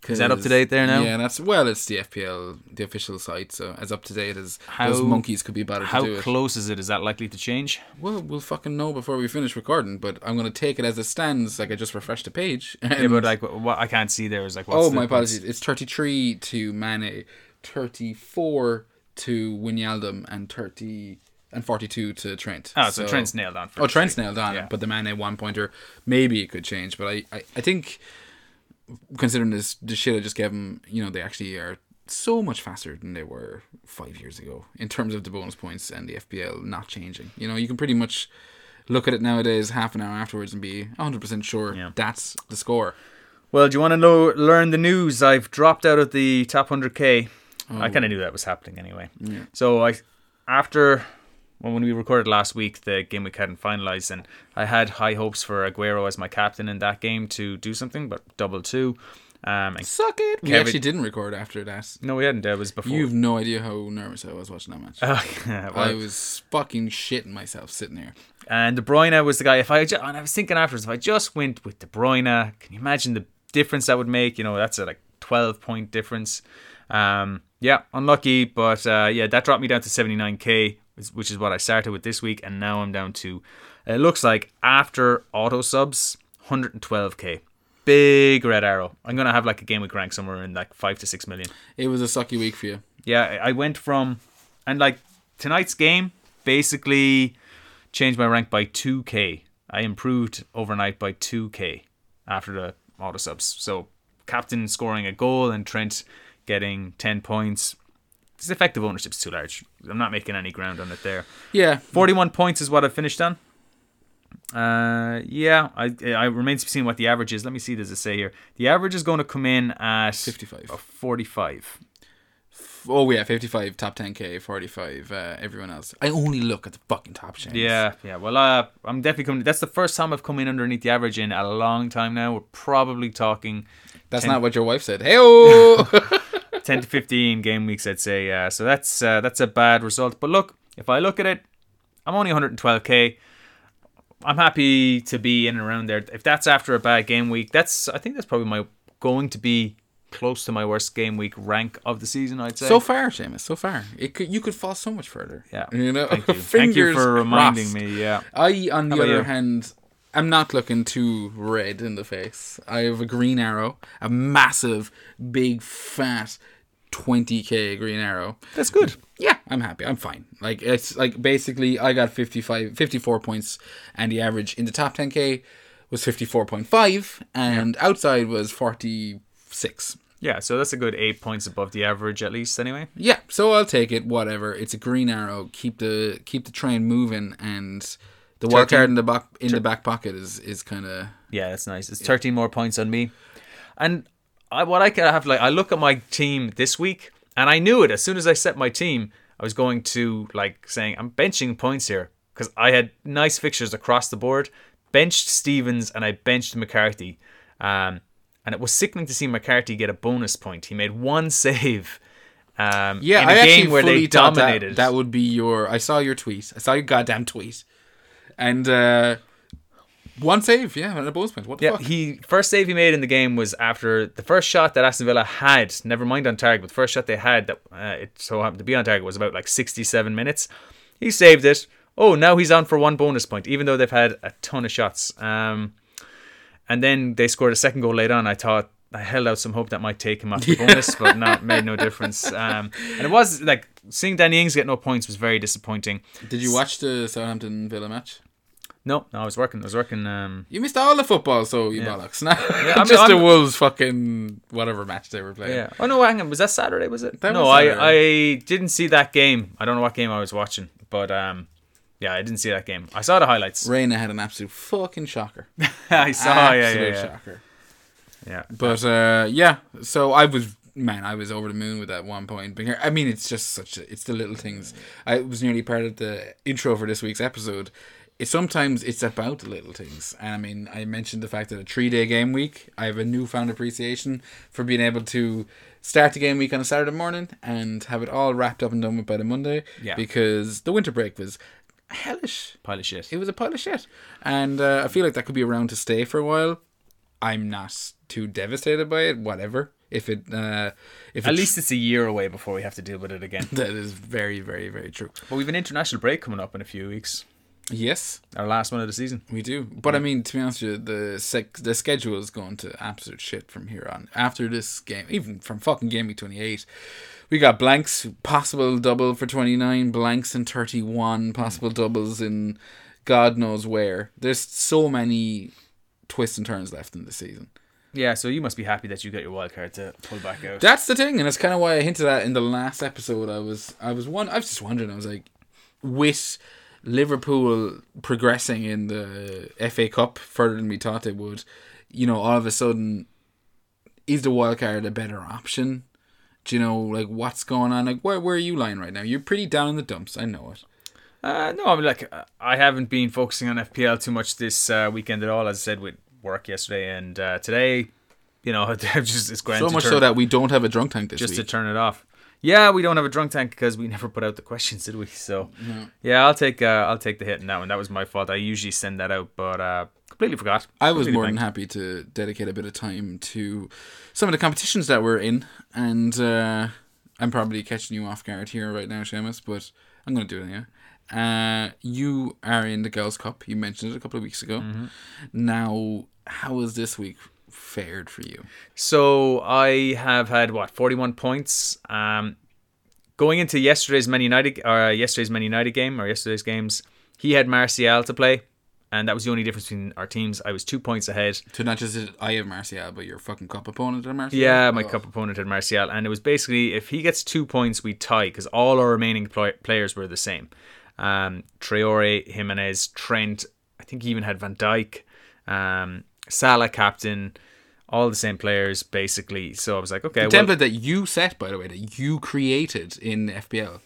Is that up to date there now? Yeah, that's well, it's the FPL, the official site, so as up to date as How- those monkeys could be bothered How to do it. close is it? Is that likely to change? Well, we'll fucking know before we finish recording, but I'm gonna take it as it stands. Like I just refreshed the page. Yeah, but like what I can't see there is like what's oh, my apologies. It's 33 to Mane, 34 to Wijnaldum, and 30 and 42 to Trent. Oh, so, Trent's nailed on. For Oh, this Trent's week. nailed on, Yeah. but the Mane one pointer maybe it could change. But I, I, I think considering this the shit I just gave him, you know, they actually are so much faster than they were five years ago in terms of the bonus points and the FPL not changing. You know, you can pretty much look at it nowadays half an hour afterwards and be 100% sure Yeah. that's the score. Well, do you want to know learn the news? I've dropped out of the top 100k. I kind of knew that was happening anyway. Yeah. So I after well, when we recorded last week, the game week hadn't finalized, and I had high hopes for Aguero as my captain in that game to do something, but double two. Um, and Suck it. We actually didn't record after that. no, we hadn't. It was before. You've no idea how nervous I was watching that match. Well, I was fucking shitting myself sitting here. And De Bruyne was the guy. If I ju- and I was thinking afterwards, if I just went with De Bruyne, can you imagine the difference that would make? You know, that's a like twelve point difference. Um, yeah, unlucky, but uh, yeah, that dropped me down to seventy nine k, which is what I started with this week, and now I'm down to. It looks like after auto subs, hundred and twelve k. Big red arrow. I'm gonna have like a game with rank somewhere in like five to six million. It was a sucky week for you. Yeah, I went from and like tonight's game basically changed my rank by 2k. I improved overnight by 2k after the auto subs. So captain scoring a goal and Trent getting 10 points. His effective ownership's too large. I'm not making any ground on it there. Yeah, 41 points is what I finished on. Uh, yeah, I I remains to be seen what the average is. Let me see. Does it say here? The average is going to come in at 55. a 45. Oh yeah, fifty-five top ten k, forty-five. Uh, everyone else. I only look at the fucking top chains. Yeah, yeah. Well, uh, I'm definitely coming. That's the first time I've come in underneath the average in a long time now. We're probably talking that's 10 not what your wife said. Hey oh. 10 to 15 game weeks, I'd say. Uh, so that's uh, that's a bad result. But look, if I look at it, I'm only 112k. I'm happy to be in and around there. If that's after a bad game week, that's I think that's probably my going to be close to my worst game week rank of the season. I'd say. so far, Seamus. So far, it could you could fall so much further. yeah, You know. Thank you. Thank you for reminding crossed. me. Yeah. I, on the How other hand, I'm not looking too red in the face. I have a green arrow, a massive, big, fat, 20k green arrow. That's good. Yeah, I'm happy. I'm fine. Like it's like basically I got 55 54 points and the average in the top 10k was 54.5 and outside was 46. Yeah, so that's a good eight points above the average at least. Anyway. Yeah, so I'll take it whatever. It's a green arrow. Keep the keep the train moving and the wild card in the back in the back pocket is is kind of Yeah, that's nice. It's 13 more points on me. And I, what I could have, like, I look at my team this week, and I knew it as soon as I set my team. I was going to, like, saying, I'm benching points here because I had nice fixtures across the board. Benched Stephens and I benched McCarthy. Um, and it was sickening to see McCarthy get a bonus point. He made one save. Um, Yeah, in a I game actually where fully they thought that- dominated. That, would be your. I saw your tweet. I saw your goddamn tweet, and uh one save. Yeah, and a bonus point. What the Yeah, fuck? he first save he made in the game was after the first shot that Aston Villa had. Never mind on target, but the first shot they had that uh, it so happened to be on target was about like 67 minutes. He saved it. Oh, now he's on for one bonus point, even though they've had a ton of shots. Um, and then they scored a second goal later on. I thought I held out some hope that might take him off the bonus, but not made no difference. Um, and it was like seeing Danny Ings get no points was very disappointing. Did you watch the Southampton Villa match? No, no, I was working. I was working. Um, You missed all the football, so you bollocks. Not I mean, just the I'm- Wolves fucking whatever match they were playing. Yeah. Oh no, hang on. Was that Saturday? Was it? That no, was I I didn't see that game. I don't know what game I was watching, but um, yeah, I didn't see that game. I saw the highlights. Reina had an absolute fucking shocker. I saw. Yeah, yeah, Absolute yeah. shocker. yeah. But uh, yeah, so I was man, I was over the moon with that one point. I mean, it's just such a, it's the little things. I was nearly part of the intro for this week's episode. It, sometimes it's about the little things, and I mean, I mentioned the fact that a three day game week, I have a newfound appreciation for being able to start the game week on a Saturday morning and have it all wrapped up and done with by the Monday. Yeah. Because the winter break was hellish. Pile of shit. It was a pile of shit, and uh, I feel like that could be around to stay for a while. I'm not too devastated by it. Whatever. If it, uh, if At it- least it's a year away before we have to deal with it again. that is very, very, very true. But we've an international break coming up in a few weeks. Yes, Our last one of the season. we do. But I mean, to be honest with you, the sec- the schedule is going to absolute shit from here on. After this game, even from fucking game week twenty eight, we got blanks, possible double for twenty nine, blanks in thirty one, possible doubles in God knows where. There's so many twists and turns left in the season. Yeah, so you must be happy that you got your wild card to pull back out. That's the thing, and that's kind of why I hinted at in the last episode. I was, I was one. I was just wondering. I was like, with Liverpool progressing in the FA Cup further than we thought they would, you know, all of a sudden, is the wild card a better option? Do you know, like, what's going on? Like, where where are you lying right now? You're pretty down in the dumps. I know it. Uh, no, I mean, like, I haven't been focusing on FPL too much this uh, weekend at all, as I said, with work yesterday and uh, today. You know, just it's grand So much turn, so that we don't have a drunk tank this week. just to turn it off. Yeah, we don't have a drunk tank because we never put out the questions, did we? So yeah, I'll take uh, I'll take the hit in that one. That was my fault. I usually send that out, but uh, completely forgot. I was Completely more than happy to dedicate a bit of time to some of the competitions that we're in, and uh, I'm probably catching you off guard here right now, Seamus, but I'm going to do it anyway. Uh, you are in the Girls' Cup. You mentioned it a couple of weeks ago. Mm-hmm. Now, how has this week fared for you? So I have had what forty one points. Um, going into yesterday's Man United or yesterday's Man United game or yesterday's games, he had Martial to play, and that was the only difference between our teams. I was two points ahead. So not just I have Martial, but your fucking cup opponent had Martial. Yeah, my Oh. cup opponent had Martial, and it was basically if he gets two points, we tie because all our remaining pl- players were the same. Um, Traore, Jimenez, Trent. I think he even had Van Dijk, um, Salah captain, all the same players basically. So I was like, okay, The well, template that you set, by the way, that you created in FPL.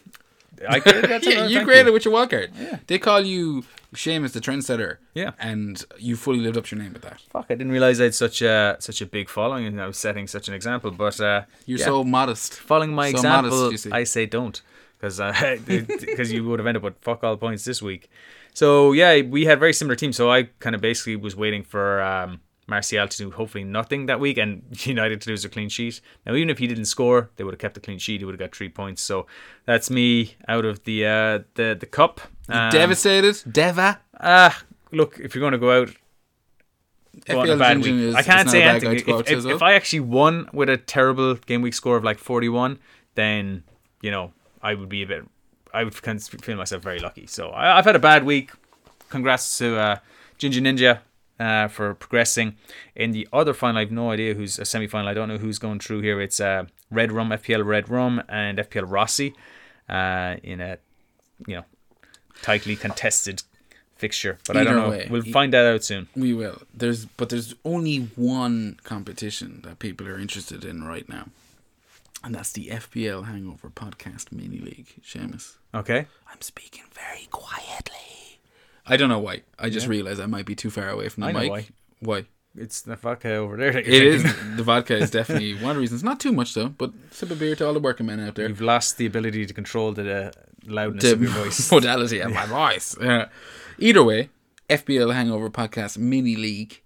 I created that. yeah, you created it with your wildcard. They call you Seamus the trendsetter. Yeah. And you fully lived up to your name with that. Fuck, I didn't realize I had such a such a big following, and I was setting such an example. But uh, You're yeah. so modest. following my so example, modest, you see. I say don't, because because you would have ended up with fuck all points this week. So yeah, we had very similar teams. So I kind of basically was waiting for um, Martial to do hopefully nothing that week, and United to lose a clean sheet. Now even if he didn't score, they would have kept the clean sheet. He would have got three points. So that's me out of the uh, the the cup. Um, Devastated. Deva. Ah, look, if you're going to go out go on a bad week. is- I can't say anything. guy to go out If, if, well. if I actually won with a terrible game week score of like 41, then, you know, I would be a bit, I would kind of feel myself very lucky. So I, I've had a bad week. Congrats to uh, Ginger Ninja uh, for progressing. In the other final, I have no idea who's a semi final. I don't know who's going through here. It's uh, Red Rum, FPL Red Rum, and FPL Rossi uh, in a, you know, tightly contested fixture. But I don't know. way, we'll find that out soon. We will. There's but there's only one competition that people are interested in right now. And that's the FPL Hangover Podcast Mini League, Seamus. Okay. I'm speaking very quietly. I don't know why. I just realized I might be too far away from the I know mic. why. Why? It's the vodka over there. It is. The vodka is definitely one of the reasons. Not too much though, but sip a beer to all the working men out there. You've lost the ability to control the uh, loudness the of your voice. modality of my voice. Yeah. Either way, FPL Hangover Podcast Mini League.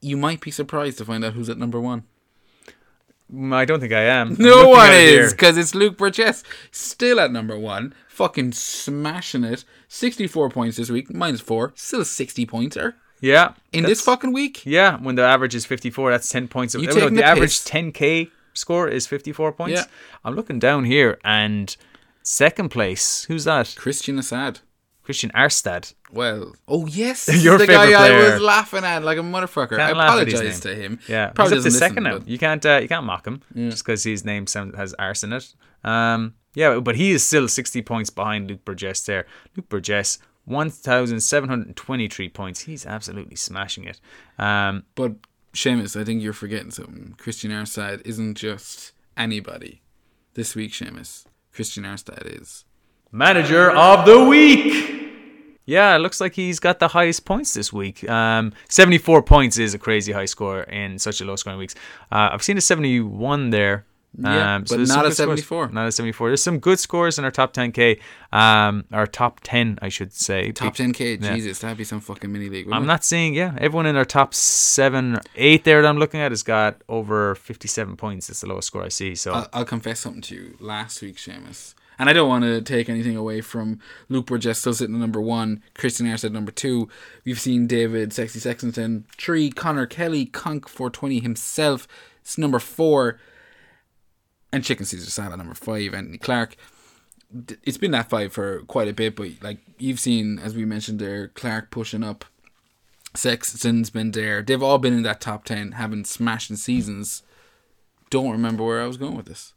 You might be surprised to find out who's at number one. Mm, I don't think I am. No one is, because it's Luke Burgess. Still at number one. Fucking smashing it. 64 points this week, minus four. Still a 60 pointer. Yeah. In this fucking week? Yeah, when the average is 54, that's 10 points. You no, the the average 10k score is 54 points. Yeah. I'm looking down here and second place, who's that? Christian Assad. Christian Arstad. Well, oh yes, Your the guy favourite I was laughing at like a motherfucker. I Can't his apologize to him. Yeah, probably he's up to second now. You can't uh, you can't mock him just because his name has arse in it. Um, yeah, but he is still 60 points behind Luke Burgess there. Luke Burgess, 1,723 points. He's absolutely smashing it. Um, But Seamus, I think you're forgetting something. Christian Arstad isn't just anybody. This week, Seamus, Christian Arstad is. Manager of the week. Yeah, it looks like he's got the highest points this week. Um, 74 points is a crazy high score in such a low scoring weeks. Uh, I've seen a 71 there. Yeah, but there's some not a good scores. 74. Not a 74. There's some good scores in our top 10k, um, our top 10, I should say. Top 10k, Yeah. Jesus, that'd be some fucking mini league. I'm wouldn't not seeing, yeah, everyone in our top seven, eight there that I'm looking at has got over 57 points. It's the lowest score I see. So I'll, I'll confess something to you. Last week, Seamus, and I don't want to take anything away from Luke Burgess still sitting at number one, Christian Arstad number two. We've seen David Sexy Sexton three, Connor Kelly Conk 420 himself. It's number four, and Chicken Caesar Salad number five, Anthony Clark. It's been that five for quite a bit, but like you've seen, as we mentioned there, Clark pushing up. Sexton's been there. They've all been in that top ten, having smashing seasons. Don't remember where I was going with this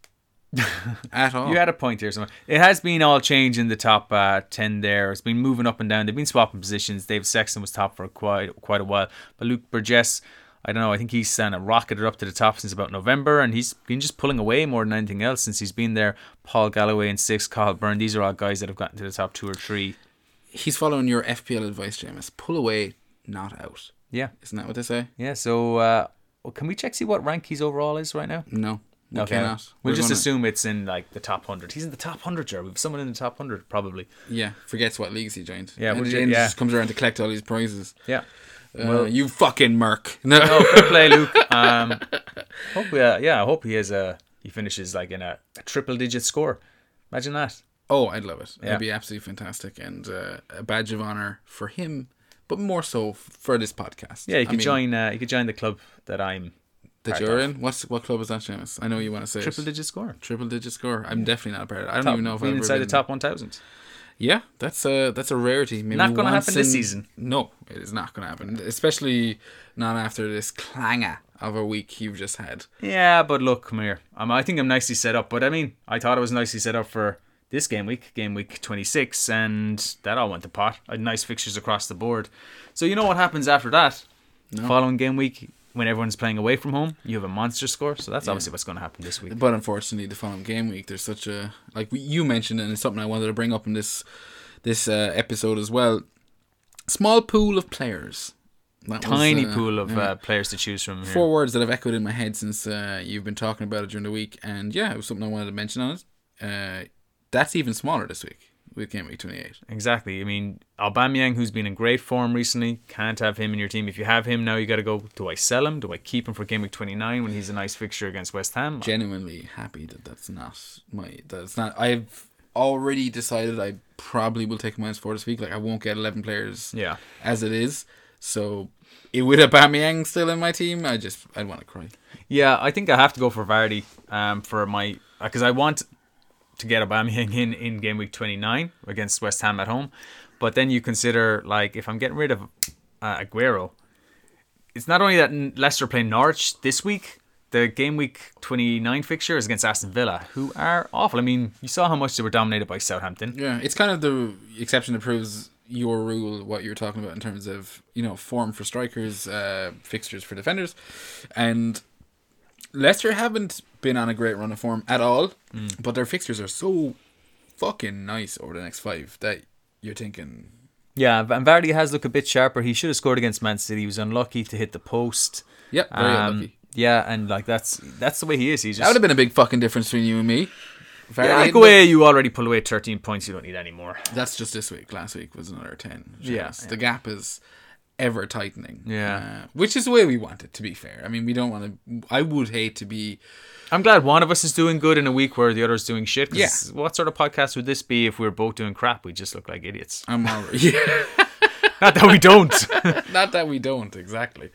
at all. You had a point here somewhere. It has been all change in the top uh, ten there. It's been moving up and down. They've been swapping positions. Dave Sexton was top for quite quite a while, but Luke Burgess, I don't know. I think he's kind of rocketed up to the top since about November, and he's been just pulling away more than anything else since he's been there. Paul Galloway in six, Carl Byrne. These are all guys that have gotten to the top two or three. He's following your FPL advice, James. Pull away, not out. Yeah, Isn't that what they say? yeah. So uh, can we check see what rank he's overall is right now? No, We Okay. cannot. We'll We're just gonna- assume it's in like the top hundred. He's in the top hundred, Jar. We've someone in the top hundred probably. Yeah, forgets what leagues he joined. Yeah, and James yeah. just comes around to collect all these prizes. Yeah. Uh, Well- you fucking merc. No. No, fair play, Luke. Um, hope uh, yeah, I hope he has a he finishes like in a, a triple digit score. Imagine that. Oh, I'd love it. Yeah. It'd be absolutely fantastic and uh, a badge of honor for him, but more so for this podcast. Yeah, you I mean, join. Uh, you could join the club that I'm. That you're in. What's what club is that, Seamus? I know you want to say Triple it. digit score. triple digit score. I'm definitely not a part of it. I don't Top, even know if I've inside ever the top one thousand. Yeah, that's a that's a rarity. Maybe Not gonna once happen this season. No, it is not going to happen. Especially not after this clanger of a week you've just had. Yeah, but look, come here. Um, I think I'm nicely set up. But I mean, I thought I was nicely set up for this game week, game week 26, and that all went to pot. I had nice fixtures across the board. So you know what happens after that? Following game week, when everyone's playing away from home, you have a monster score. So that's obviously what's going to happen this week. But unfortunately, the following game week, there's such a like you mentioned, and it's something I wanted to bring up in this this uh, episode as well. Small pool of players. That was, Tiny uh, pool of yeah. uh, players to choose from. Here. four words that have echoed in my head since uh, you've been talking about it during the week, and yeah, it was something I wanted to mention on it. Uh, that's even smaller this week with game week 28. Exactly. I mean, Aubameyang, who's been in great form recently, can't have him in your team. If you have him now, you got to go. Do I sell him? Do I keep him for game week 29 when he's a nice fixture against West Ham? Genuinely happy that that's not my that's not. I've already decided I probably will take minus four this week. Like I won't get 11 players. Yeah. as it is. So it with Aubameyang still in my team, I just I'd want to cry. Yeah, I think I have to go for Vardy um, for my because I want to get Aubameyang in in game week 29 against West Ham at home. But then you consider like if I'm getting rid of uh, Aguero, it's not only that Leicester play Norwich this week. The game week 29 fixture is against Aston Villa, who are awful. I mean, you saw how much they were dominated by Southampton. Yeah, it's kind of the exception that proves your rule, what you're talking about in terms of you know form for strikers, uh, fixtures for defenders, and Leicester haven't been on a great run of form at all, but their fixtures are so fucking nice over the next five that you're thinking. Yeah, and Vardy has looked a bit sharper. He should have scored against Man City. He was unlucky to hit the post. Yeah, very Um, unlucky. Yeah, and like that's that's the way he is. He's just, That would have been a big fucking difference between you and me. Vardy Yeah, like away, you already pulled away 13 points. You don't need any more. That's just this week. Last week was another ten. Yeah, Yes, the gap is ever tightening. Yeah. uh, which is the way we want it. To be fair, I mean, we don't want to. I would hate to be. I'm glad one of us is doing good in a week where the other is doing shit. 'cause Yeah. What sort of podcast would this be if we were both doing crap? We just look like idiots. I'm already. Yeah, Not that we don't. not that we don't exactly,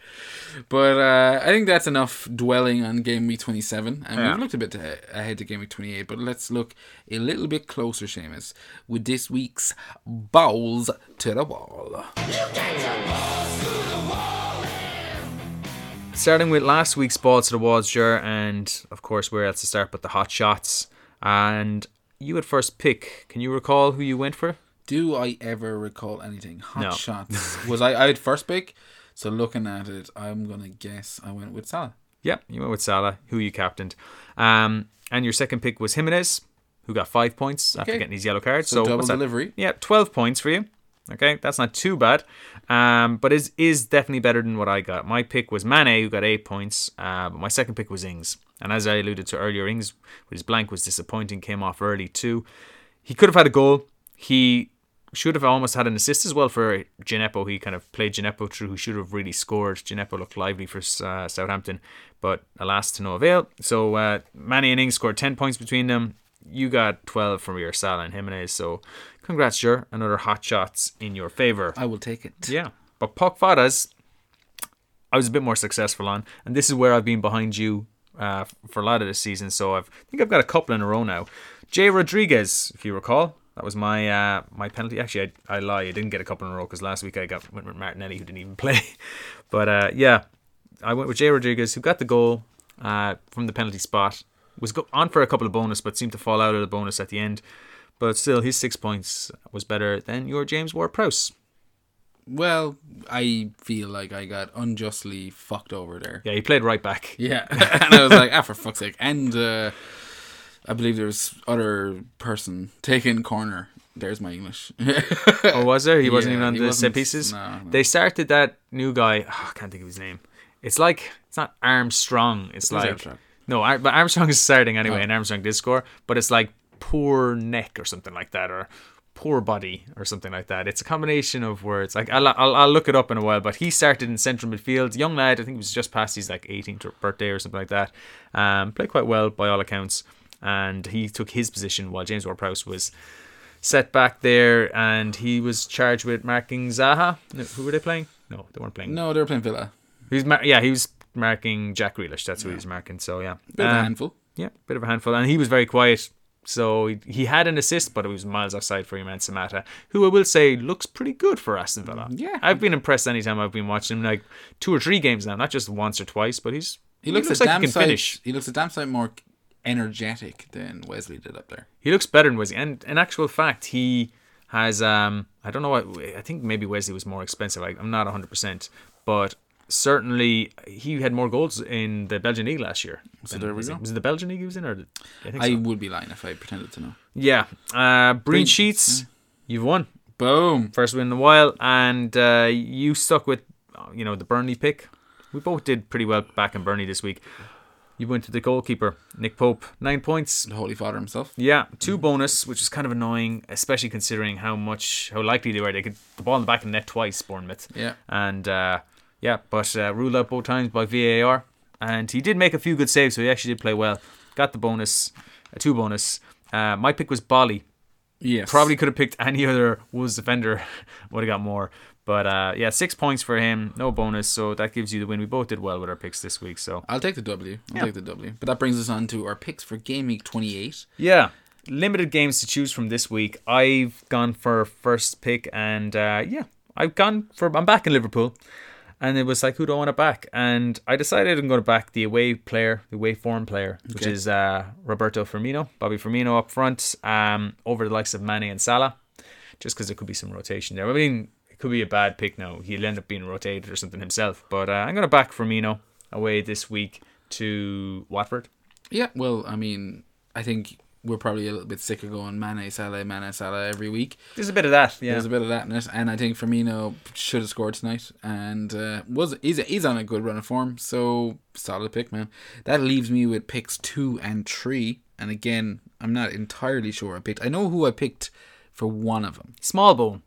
but uh, I think that's enough dwelling on game week 27, and Yeah. we've looked a bit ahead to game week 28. But let's look a little bit closer, Seamus, with this week's balls to the wall. Starting with last week's balls to the walls, Jer, and of course, where else to start but the hot shots. And you had first pick. Can you recall who you went for? Do I ever recall anything? Hot No. shots. Was I? I had first pick. So looking at it, I'm gonna guess I went with Salah. Yep, you went with Salah, who you captained. Um, and your second pick was Jimenez, who got five points after getting his yellow card. So, So, double that? delivery. Yeah, 12 points for you. Okay, that's not too bad. Um, but is is definitely better than what I got. My pick was Mane, who got eight points. Uh, but my second pick was Ings. And as I alluded to earlier, Ings with his blank was disappointing, came off early too. He could have had a goal. He should have almost had an assist as well for Djenepo. He kind of played Djenepo through, who should have really scored. Djenepo looked lively for uh, Southampton, but alas, to no avail. So uh, Mane and Ings scored 10 points between them. You got 12 from your Salah and Jimenez. So congrats, sure. Another hot shots in your favour. I will take it. Yeah. But Puck Fadas, I was a bit more successful on. And this is where I've been behind you uh, for a lot of this season. So I've, I think I've got a couple in a row now. Jay Rodriguez, if you recall. That was my uh, my penalty. Actually, I, I lie. I didn't get a couple in a row because last week I got went with Martinelli who didn't even play. But uh, yeah, I went with Jay Rodriguez who got the goal uh, from the penalty spot. Was on for a couple of bonus, but seemed to fall out of the bonus at the end. But still, his six points was better than your James Ward-Prowse. Well, I feel like I got unjustly fucked over there. Yeah, he played right back. Yeah, and I was like, ah, for fuck's sake. And uh, I believe there was other person taking corner. There's my English. Oh, was there? He wasn't Yeah, even on the set pieces. no, no. They started that new guy. oh, I can't think of his name. It's like it's not Armstrong. It's Who's like Armstrong? No, Ar- but Armstrong is starting anyway, Oh. and Armstrong did score. But it's like poor neck or something like that, or poor body or something like that. It's a combination of words. Like I'll, I'll, I'll look it up in a while. But he started in central midfield. Young lad, I think it was just past his like 18th birthday or something like that. Um, played quite well by all accounts, and he took his position while James Ward-Prowse was set back there, and he was charged with marking Zaha. Who were they playing? No, they weren't playing. No, they were playing Villa. He was mar- yeah, he was marking Jack Grealish. That's who he was marking. So yeah, Bit of a Um, handful. yeah, bit of a handful, and he was very quiet. So he, he had an assist, but it was miles offside for Iman Samatta, who I will say looks pretty good for Aston Villa. Yeah. I've been impressed anytime I've been watching him, like two or three games now, not just once or twice, but he's He looks, a like damn he can sight. finish. He looks a damn sight more energetic than Wesley did up there. He looks better than Wesley, and in actual fact, he has um I don't know what I think maybe Wesley was more expensive. I, I'm not 100, percent but certainly he had more goals in the Belgian league last year. So there we was go. It, was it the Belgian league he was in, or I I so. would be lying if I pretended to know. Yeah. Uh, Breen Sheets, you've won. Boom. First win in a while. And uh, you stuck with, uh, you know, the Burnley pick. We both did pretty well back in Burnley this week. You went to the goalkeeper, Nick Pope, nine points. The Holy Father himself. Yeah, two bonus, which is kind of annoying, especially considering how much, how likely they were. They could the ball in the back of the net twice, Bournemouth. Yeah. And uh, yeah, but uh, ruled out both times by VAR. And he did make a few good saves, so he actually did play well. Got the bonus, a two bonus. Uh, my pick was Boly. Yes. Probably could have picked any other Wolves defender, would have got more. But uh, yeah, six points for him, no bonus, so that gives you the win. We both did well with our picks this week, so I'll take the W. I'll Yeah. take the W. But that brings us on to our picks for Game Week 28. yeah. Limited games to choose from this week. I've gone for first pick, and uh, yeah, I've gone for. I'm back in Liverpool, and it was like, who do I want to back? And I decided I'm going to back the away player, the away form player, which is uh, Roberto Firmino, Bobby Firmino up front, um, over the likes of Mane and Salah, just because there could be some rotation there. I mean, it could be a bad pick now. He'll end up being rotated or something himself. But uh, I'm going to back Firmino away this week to Watford. Yeah, well, I mean, I think we're probably a little bit sick of going Mane, Salah, Mane, Salah every week. There's a bit of that, yeah. There's a bit of that in it, and I think Firmino should have scored tonight, and uh, was he's he's on a good run of form, so solid pick, man. That leaves me with picks two and three, and again, I'm not entirely sure I picked. I know who I picked for one of them, Smallbone.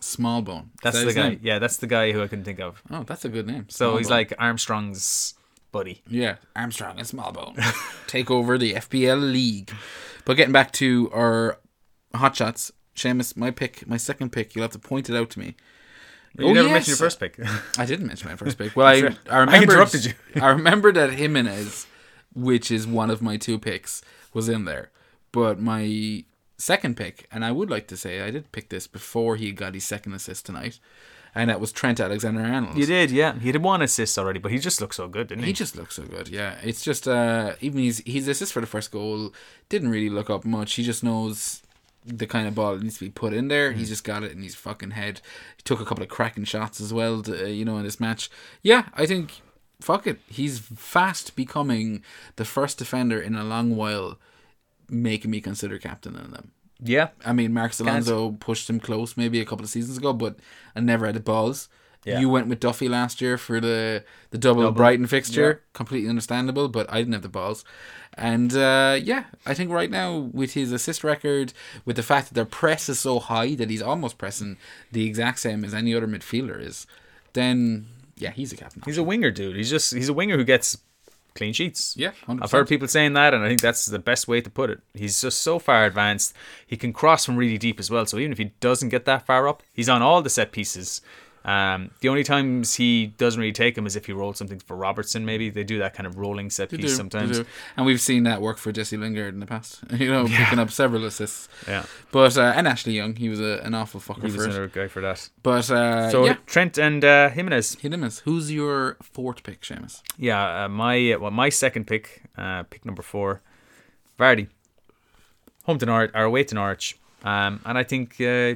Smallbone. That's that the guy. name? Yeah, that's the guy who I couldn't think of. Oh, that's a good name. So he's like Armstrong's buddy. Yeah, Armstrong and Smallbone take over the FPL league. But getting back to our hot shots, Seamus, my pick, my second pick, you'll have to point it out to me. You Oh, never yes. mentioned your first pick. I didn't mention my first pick. Well, I. I I interrupted you. I remembered that Jimenez, which is one of my two picks, was in there. But my second pick, and I would like to say I did pick this before he got his second assist tonight, and that was Trent Alexander-Arnold. you did, yeah. He had one assist already, but he just looked so good, didn't he? He just looks so good. Yeah, it's just uh, even his his assist for the first goal didn't really look up much. He just knows the kind of ball that needs to be put in there. He's just got it in his fucking head. He took a couple of cracking shots as well. To, uh, you know, in this match. Yeah, I think fuck it. He's fast becoming the first defender in a long while, making me consider captain in them. Yeah. I mean, Marcos Alonso pushed him close maybe a couple of seasons ago, but I never had the balls. Yeah. You went with Duffy last year for the the double, Double. Brighton fixture, completely understandable, but I didn't have the balls. And uh, yeah, I think right now with his assist record, with the fact that their press is so high that he's almost pressing the exact same as any other midfielder is, then yeah, he's a captain. He's a winger, dude. He's just he's a winger who gets clean sheets. Yeah, 100%. I've heard people saying that, and I think that's the best way to put it. He's just so far advanced. He can cross from really deep as well. So even if he doesn't get that far up, he's on all the set pieces. Um, the only times he doesn't really take them is if he rolled something for Robertson. Maybe they do that kind of rolling set piece do, sometimes. and we've seen that work for Jesse Lingard in the past. You know, picking up several assists. Yeah, But uh, and Ashley Young, he was a, an awful fucker he for was it. another guy for that. But uh, So yeah, Trent and uh, Jimenez. him as who's your fourth pick, Seamus? Yeah, uh, my well, my second pick, uh, pick number four, Vardy. Home to Norwich, or away to Norwich, um, and I think uh,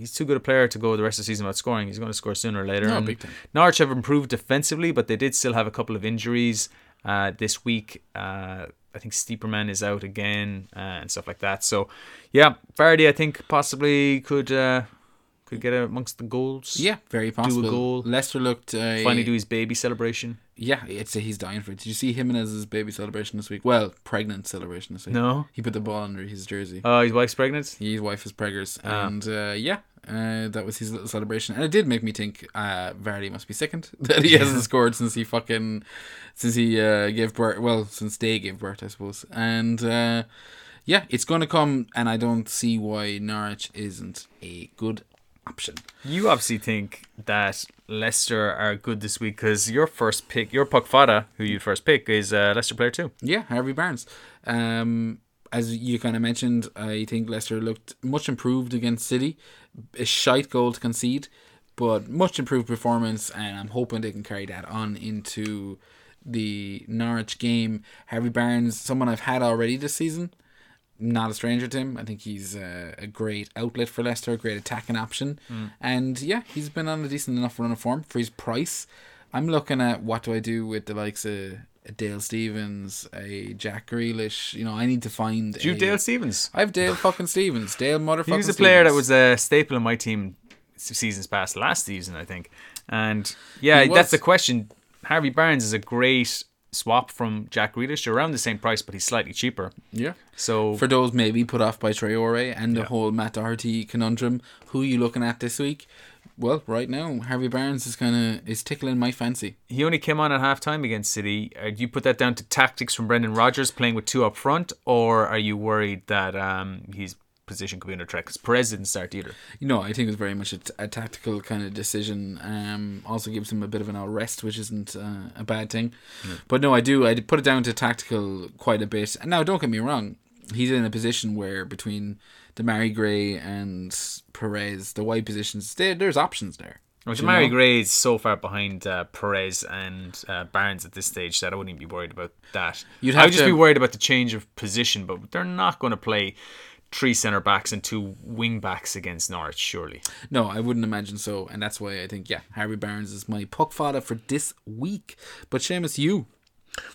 he's too good a player to go the rest of the season without scoring. He's going to score sooner or later. No, big time. Norwich have improved defensively, but they did still have a couple of injuries uh, this week. Uh, I think Steeperman is out again uh, and stuff like that. So, yeah, Vardy, I think possibly could uh, could get amongst the goals. Yeah, very possible. Do a goal. Leicester looked uh, finally do his baby celebration. Yeah, it's he's dying for it. Did you see Jimenez's baby celebration this week? Well, pregnant celebration this week. No. He put the ball under his jersey. Oh, his wife's pregnant. His wife is preggers, Ah. and uh, yeah, uh, that was his little celebration, and it did make me think uh, Vardy must be sickened that he hasn't scored since he fucking since he uh, gave birth. Well, since they gave birth, I suppose, and uh, yeah, it's going to come, and I don't see why Norwich isn't a good option. You obviously think that Leicester are good this week because your first pick, your puck fada, who you first pick, is uh, Leicester player too. Yeah, Harvey Barnes. Um, as you kind of mentioned, I think Leicester looked much improved against City. A shite goal to concede, but much improved performance, and I'm hoping they can carry that on into the Norwich game. Harvey Barnes, someone I've had already this season, not a stranger to him. I think he's a, a great outlet for Leicester, a great attacking option, mm. and yeah, he's been on a decent enough run of form for his price. I'm looking at what do I do with the likes of a Dale Stephens, a Jack Grealish. You know, I need to find. Do you a- Dale Stephens? I have Dale fucking Stevens. Dale motherfucking. He was a player that was a staple in my team seasons past last season, I think. And yeah, that's the question. Harvey Barnes is a great swap from Jack Grealish. They're around the same price, but he's slightly cheaper. yeah. So For those maybe put off by Traore and the whole Matt Doherty conundrum, who are you looking at this week? Well, right now Harvey Barnes is kind of is tickling my fancy. he only came on at half time against City. Uh, do you put that down to tactics from Brendan Rodgers playing with two up front, or are you worried that um, his position could be under threat? Because Perez didn't start either. You know, I think it's very much a, t- a tactical kind of decision. Um, also gives him a bit of an out rest, which isn't uh, a bad thing. But no, I do. I put it down to tactical quite a bit. And now, don't get me wrong, he's in a position where between Demarai Gray and Perez, the wide positions, there, there's options there. Well, Demarai? Gray is so far behind uh, Perez and uh, Barnes at this stage that I wouldn't even be worried about that. You'd I have would just to- be worried about the change of position, but they're not going to play three centre backs and two wing backs against Norwich, surely. No, I wouldn't imagine so, and that's why I think yeah, Harvey Barnes is my puck fodder for this week. But Seamus, you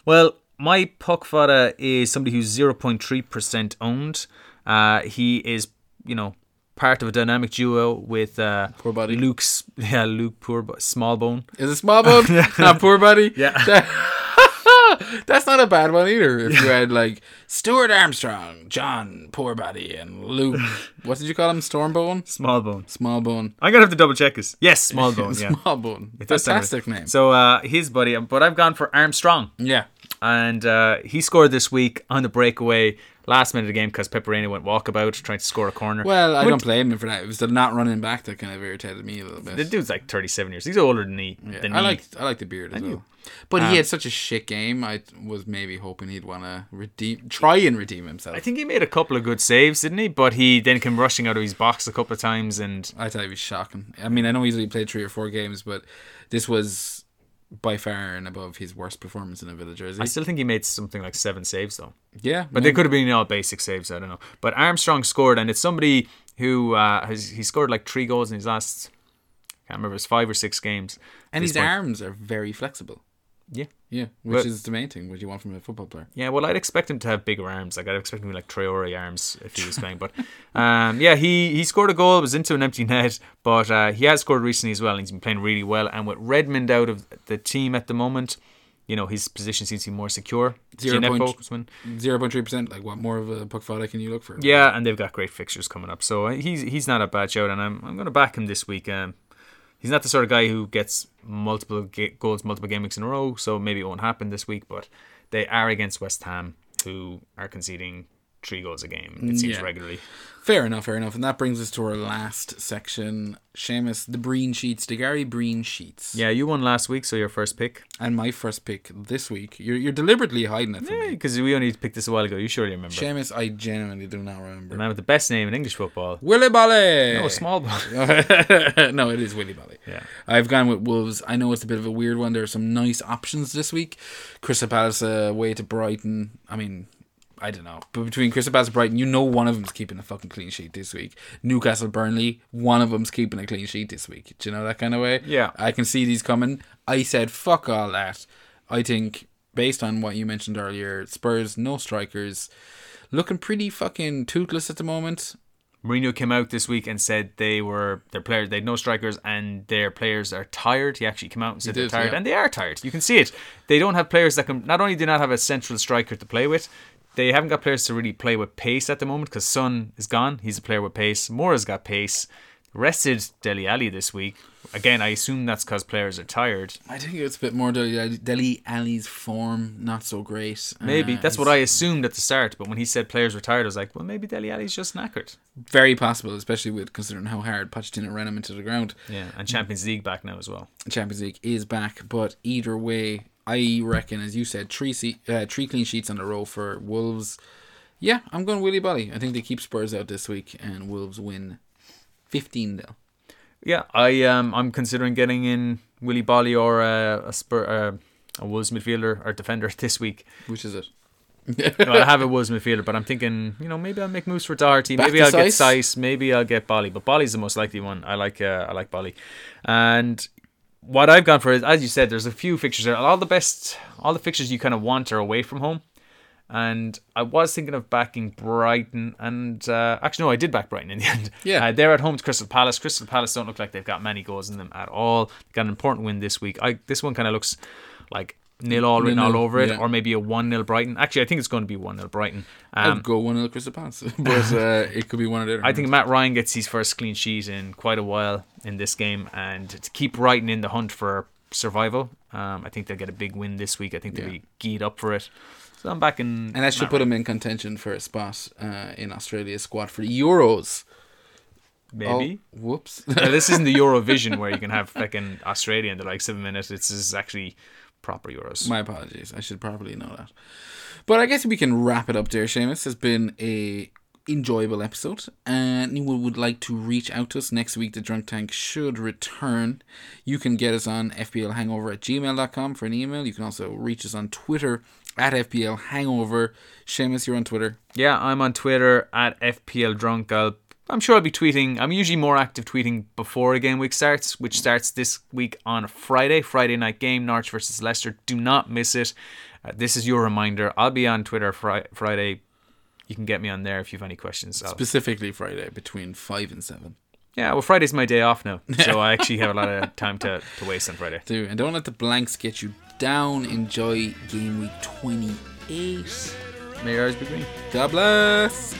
Well, my puck fodder is somebody who's 0.3% owned. Uh, he is, you know, part of a dynamic duo with uh, Poor body. Luke's, yeah, Luke Poor Smallbone. is it small bone, not poor buddy. Yeah. That's not a bad one either. If you had like Stuart Armstrong, John Poorbody, and Luke, what did you call him? Stormbone, Smallbone. Smallbone, I'm gonna have to double check this. Yes, Smallbone. Yeah. Smallbone. It does Fantastic name. So uh, his buddy, but I've gone for Armstrong, yeah, and uh, he scored this week on the breakaway last minute of the game because Pepperoni went walkabout trying to score a corner. well, I Went- don't blame him for that. It was the not running back that kind of irritated me a little bit. The dude's like 37 years. He's older than me. Yeah, than I like I like the beard as well. But he had such a shit game. I was maybe hoping he'd want to redeem, try and redeem himself. I think he made a couple of good saves, didn't he? But he then came rushing out of his box a couple of times, and I thought he was shocking. I mean, I know he's only played three or four games, but this was by far and above his worst performance in a Villa jersey. I still think he made something like seven saves though. yeah, But they could have been all basic saves. I don't know. But Armstrong scored, and it's somebody who uh, has he scored like three goals in his last. I can't remember. It's five or six games. and his point. arms are very flexible. Yeah. Yeah, which But- is the main thing. What you want from a football player. Yeah, well, I'd expect him to have bigger arms. Like I'd expect him to be like Traore arms if he was playing. But um, yeah, he he scored a goal. It was into an empty net, but uh, he has scored recently as well. And he's been playing really well. And with Redmond out of the team at the moment, you know his position seems to be more secure. Zero point- was one. Zero point three percent. Like what more of a puck fodder can you look for? Yeah, and they've got great fixtures coming up. So he's he's not a bad shout, and I'm I'm going to back him this week. Um, he's not the sort of guy who gets multiple ga- goals, multiple game weeks in a row. So maybe it won't happen this week. But they are against West Ham, who are conceding three goals a game. It seems Yeah. regularly. Fair enough, fair enough. And that brings us to our last section. Seamus, the Breen Sheets, the Gary Breen Sheets. Yeah, you won last week, so your first pick. And my first pick this week. You're, you're deliberately hiding it from me. Because we only picked this a while ago. You surely remember. Seamus, I genuinely do not remember. the man with the best name in English football. Willy Boly! No, small ball. no, it is Willy Boly. Yeah. I've gone with Wolves. I know it's a bit of a weird one. There are some nice options this week. Crystal Palace uh, away to Brighton. I mean, I don't know. But between Crystal Palace and Brighton, you know one of them's keeping a fucking clean sheet this week. Newcastle Burnley, one of them's keeping a clean sheet this week. Do you know that kind of way? Yeah. I can see these coming. I said, fuck all that. I think, based on what you mentioned earlier, Spurs, no strikers, looking pretty fucking toothless at the moment. Mourinho came out this week and said they were their players they had no strikers and their players are tired. He actually came out and said He they're tired yeah. and they are tired. You can see it. They don't have players that can not only do they not have a central striker to play with, they haven't got players to really play with pace at the moment because Son is gone. He's a player with pace. Moura's got pace. Rested Dele Alli this week. Again, I assume that's because players are tired. I think it's a bit more Dele, Dele Alli's form not so great. Maybe Uh, that's what I assumed at the start. But when he said players were tired, I was like, well, maybe Dele Alli's just knackered. Very possible, especially with considering how hard Pochettino ran him into the ground. Yeah, and Champions League back now as well. Champions League is back, but either way, I reckon, as you said, three se- uh, three clean sheets on the row for Wolves. Yeah, I'm going Willy Boly. I think they keep Spurs out this week, and Wolves win 15 0. Yeah, I um I'm considering getting in Willy Boly or uh, a Spur uh, a Wolves midfielder or defender this week. Which is it? Well, I have a Wolves midfielder, but I'm thinking, you know, maybe I'll make moves for Doherty. Back Maybe I'll get Saiss? Saiss. Maybe I'll get Boly. But Boly's the most likely one. I like uh, I like Boly. And what I've gone for is, as you said, there's a few fixtures there. All the best, all the fixtures you kind of want are away from home. And I was thinking of backing Brighton, and uh, actually no, I did back Brighton in the end. Yeah. uh, they're at home to Crystal Palace. Crystal Palace don't look like they've got many goals in them at all. They got an important win this week. I this one kind of looks like nil all written all over it, yeah. or maybe a one 0 Brighton. Actually, I think it's going to be one 0 Brighton. Um, I'd go 1 0 Crystal Palace, but uh, it could be one of the. I think Matt Ryan gets his first clean sheet in quite a while in this game, and to keep Brighton in the hunt for survival, um, I think they'll get a big win this week. I think they'll Yeah. be geared up for it. So I'm back in. And that should Matt put him in contention for a spot uh, in Australia's squad for Euros. Maybe. Oh, whoops. Now, this isn't the Eurovision where you can have fucking Australia in the like seven minutes. This is actually proper Euros. My apologies. I should probably know that. But I guess we can wrap it up there, Seamus. It's been a enjoyable episode. And anyone would like to reach out to us next week, the Drunk Tank should return. You can get us on fplhangover at gmail.com for an email. You can also reach us on Twitter at FPL Hangover. Seamus, you're on Twitter. Yeah, I'm on Twitter at FPL Drunk. I'll, I'm sure I'll be tweeting. I'm usually more active tweeting before a game week starts, which starts this week on Friday, Friday night game, Norwich versus Leicester. Do not miss it. Uh, this is your reminder. I'll be on Twitter fri- Friday. You can get me on there if you have any questions. I'll, Specifically Friday between 5 and 7. yeah, well, Friday's my day off now, so I actually have a lot of time to, to waste on Friday. Do and don't let the blanks get you down. Enjoy game week 28. May yours be green. God bless.